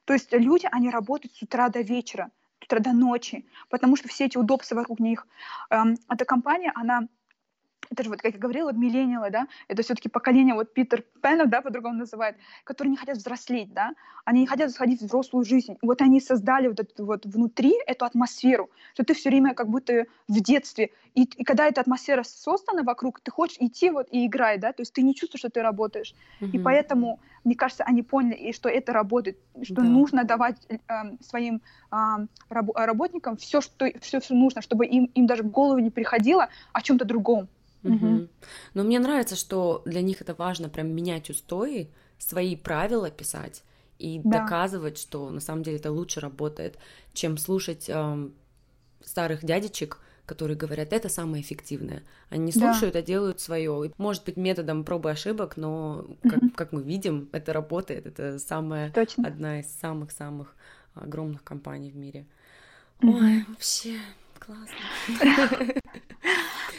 То есть люди, они работают с утра до вечера, с утра до ночи, потому что все эти удобства вокруг них. Эм, эта компания, она это же вот, как я говорила, миллениалы, да, это все-таки поколение, вот Питер Пенов, да, по-другому называют, которые не хотят взрослеть, да, они не хотят сходить в взрослую жизнь. Вот они создали вот эту вот внутри эту атмосферу, что ты все время как будто в детстве. И, и когда эта атмосфера создана вокруг, ты хочешь идти вот и играть, да, то есть ты не чувствуешь, что ты работаешь. Mm-hmm. И поэтому, мне кажется, они поняли, и что это работает, что да. нужно давать э, своим э, раб- работникам все, что все, все нужно, чтобы им, им даже в голову не приходило о чем-то другом. Угу. Но мне нравится, что для них это важно прям менять устои, свои правила писать и да. доказывать, что на самом деле это лучше работает, чем слушать эм, старых дядечек, которые говорят, это самое эффективное. Они не слушают, да. а делают свое. Может быть, методом пробы ошибок, но как, угу. как мы видим, это работает. Это самая Точно. одна из самых-самых огромных компаний в мире. Угу. Ой, вообще классно.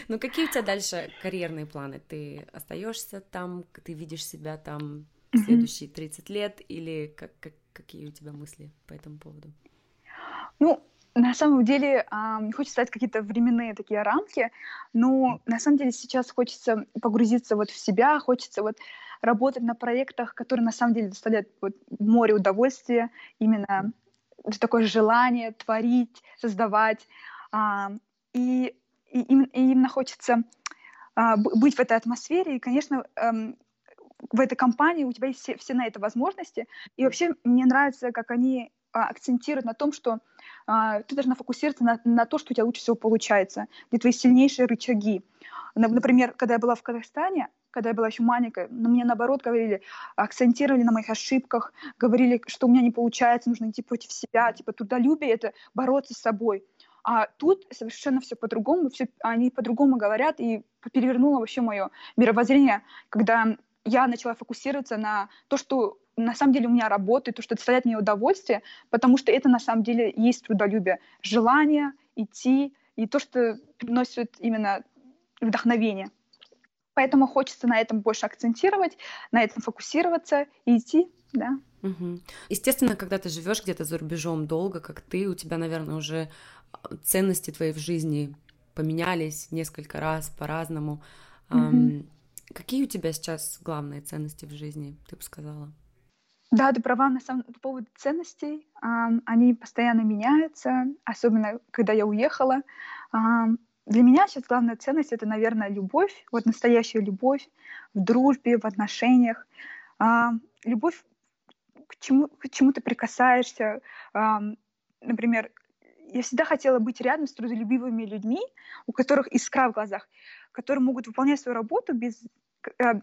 Ну, какие у тебя дальше карьерные планы? Ты остаешься там, ты видишь себя там следующие 30 лет, или как, как, какие у тебя мысли по этому поводу? Ну, на самом деле, не хочется ставить какие-то временные такие рамки, но на самом деле сейчас хочется погрузиться вот в себя, хочется вот работать на проектах, которые на самом деле доставляют вот море удовольствия, именно такое желание творить, создавать. И и, им, и именно хочется а, быть в этой атмосфере. И, конечно, эм, в этой компании у тебя есть все, все на это возможности. И вообще мне нравится, как они а, акцентируют на том, что а, ты должна фокусироваться на, на то, что у тебя лучше всего получается, где твои сильнейшие рычаги. Например, когда я была в Казахстане, когда я была еще маленькая, на мне наоборот говорили, акцентировали на моих ошибках, говорили, что у меня не получается, нужно идти против себя, типа трудолюбие — это бороться с собой. А тут совершенно все по-другому, все, они по-другому говорят, и перевернуло вообще мое мировоззрение, когда я начала фокусироваться на то, что на самом деле у меня работает, то, что доставляет мне удовольствие, потому что это на самом деле есть трудолюбие, желание идти, и то, что приносит именно вдохновение. Поэтому хочется на этом больше акцентировать, на этом фокусироваться и идти, да. Угу. Естественно, когда ты живешь где-то за рубежом долго, как ты, у тебя, наверное, уже ценности твои в жизни поменялись несколько раз по-разному. Mm-hmm. Какие у тебя сейчас главные ценности в жизни, ты бы сказала? Да, ты права на самом по поводу ценностей. Они постоянно меняются, особенно когда я уехала. Для меня сейчас главная ценность это, наверное, любовь, вот настоящая любовь в дружбе, в отношениях. Любовь к чему, к чему ты прикасаешься, например, я всегда хотела быть рядом с трудолюбивыми людьми, у которых искра в глазах, которые могут выполнять свою работу без э,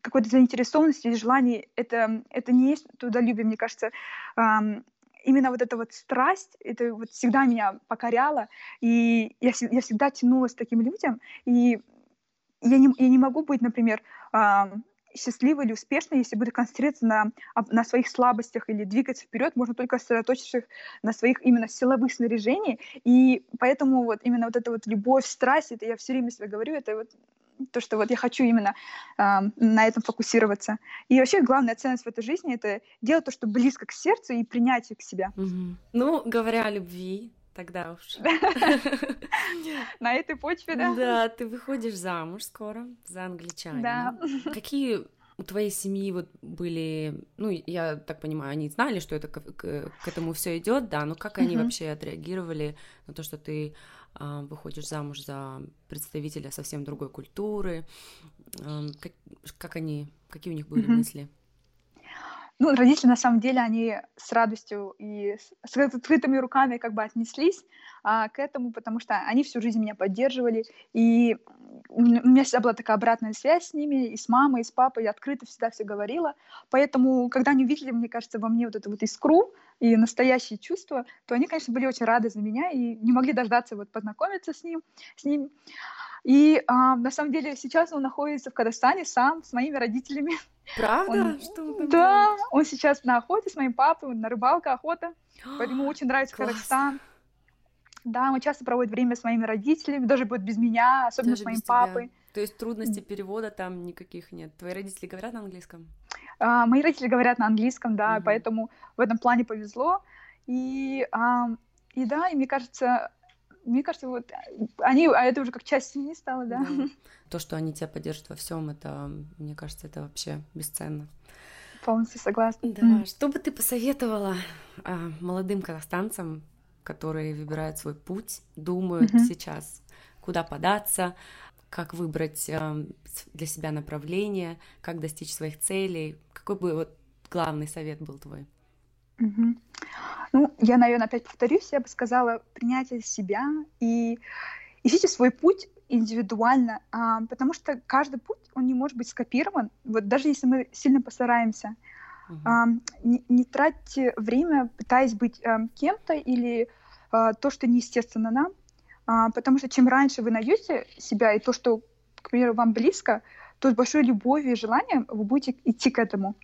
какой-то заинтересованности и желания. Это, это не есть трудолюбие, мне кажется. Именно вот эта вот страсть, это вот всегда меня покоряло, и я, я всегда тянулась к таким людям, и я не, я не могу быть, например, счастливой или успешной, если буду концентрироваться на, на своих слабостях или двигаться вперед, можно только сосредоточившись на своих именно силовых снаряжениях. И поэтому вот именно вот эта вот любовь, страсть, это я все время себе говорю, это вот то, что вот я хочу именно э, на этом фокусироваться. И вообще главная ценность в этой жизни — это делать то, что близко к сердцу и принятие к себя. Угу. Ну, говоря о любви, тогда уж. (laughs) На этой почве, да? Да, ты выходишь замуж скоро за англичанина. Да. Какие у твоей семьи вот были, ну, я так понимаю, они знали, что это к, к, к этому все идет, да, но как они вообще отреагировали на то, что ты э, выходишь замуж за представителя совсем другой культуры, э, как, как они, какие у них были мысли? Ну, родители, на самом деле, они с радостью и с открытыми руками как бы отнеслись а, к этому, потому что они всю жизнь меня поддерживали, и у меня всегда была такая обратная связь с ними, и с мамой, и с папой, я открыто всегда все говорила, поэтому, когда они увидели, мне кажется, во мне вот эту вот искру и настоящие чувства, то они, конечно, были очень рады за меня и не могли дождаться вот познакомиться с ним, с ним. И а, на самом деле сейчас он находится в Казахстане сам с моими родителями. Правда? Он, что он Да, он сейчас на охоте с моим папой, на рыбалке, охота. Ему очень нравится Класс. Казахстан. Да, он часто проводит время с моими родителями, даже будет без меня, особенно даже с моим папой. Тебя. То есть трудностей перевода там никаких нет. Твои родители говорят на английском? А, мои родители говорят на английском, да, угу. поэтому в этом плане повезло. И, а, и да, и мне кажется, мне кажется, вот они, а это уже как часть семьи стало, да. да. (laughs) То, что они тебя поддержат во всем, это, мне кажется, это вообще бесценно. Полностью согласна. Да. Mm. Что бы ты посоветовала а, молодым казахстанцам, которые выбирают свой путь, думают mm-hmm. сейчас, куда податься, как выбрать а, для себя направление, как достичь своих целей? Какой бы вот главный совет был твой? Mm-hmm. Ну, я, наверное, опять повторюсь, я бы сказала принятие себя и ищите свой путь индивидуально, а, потому что каждый путь, он не может быть скопирован, вот даже если мы сильно постараемся. Uh-huh. А, не, не тратьте время, пытаясь быть а, кем-то или а, то, что неестественно нам, а, потому что чем раньше вы найдете себя и то, что, к примеру, вам близко, то с большой любовью и желанием вы будете идти к этому.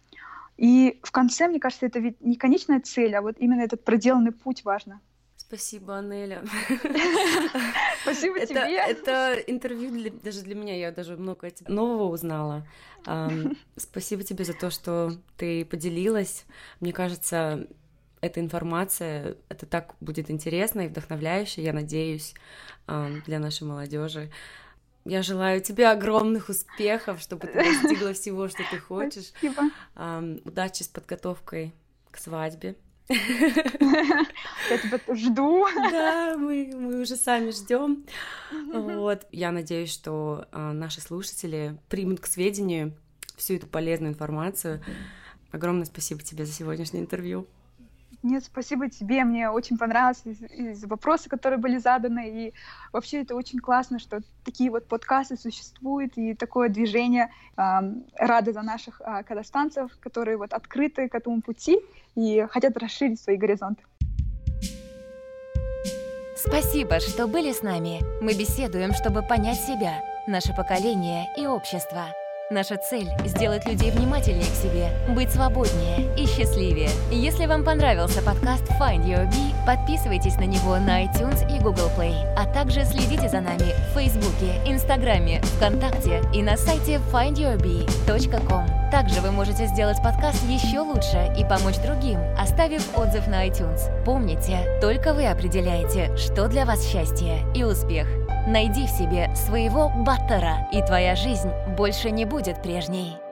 И в конце, мне кажется, это ведь не конечная цель, а вот именно этот проделанный путь важно. Спасибо, Анеля. (laughs) Спасибо тебе. Это интервью для, даже для меня, я даже много нового узнала. Um, (laughs) спасибо тебе за то, что ты поделилась. Мне кажется, эта информация, это так будет интересно и вдохновляюще, я надеюсь, um, для нашей молодежи. Я желаю тебе огромных успехов, чтобы ты достигла всего, что ты хочешь. Спасибо. Um, удачи с подготовкой к свадьбе. Я тебя жду. Да, мы, мы уже сами ждем. Вот. Я надеюсь, что а, наши слушатели примут к сведению всю эту полезную информацию. Огромное спасибо тебе за сегодняшнее интервью. Нет, спасибо тебе. Мне очень понравилось вопросы, которые были заданы. И вообще это очень классно, что такие вот подкасты существуют и такое движение. Рада за наших э, казахстанцев, которые вот открыты к этому пути и хотят расширить свои горизонты. Спасибо, что были с нами. Мы беседуем, чтобы понять себя, наше поколение и общество. Наша цель – сделать людей внимательнее к себе, быть свободнее и счастливее. Если вам понравился подкаст Find Your Bee, подписывайтесь на него на iTunes и Google Play, а также следите за нами в Фейсбуке, Инстаграме, ВКонтакте и на сайте findyourbee.com. Также вы можете сделать подкаст еще лучше и помочь другим, оставив отзыв на iTunes. Помните, только вы определяете, что для вас счастье и успех. Найди в себе своего баттера, и твоя жизнь больше не будет прежней.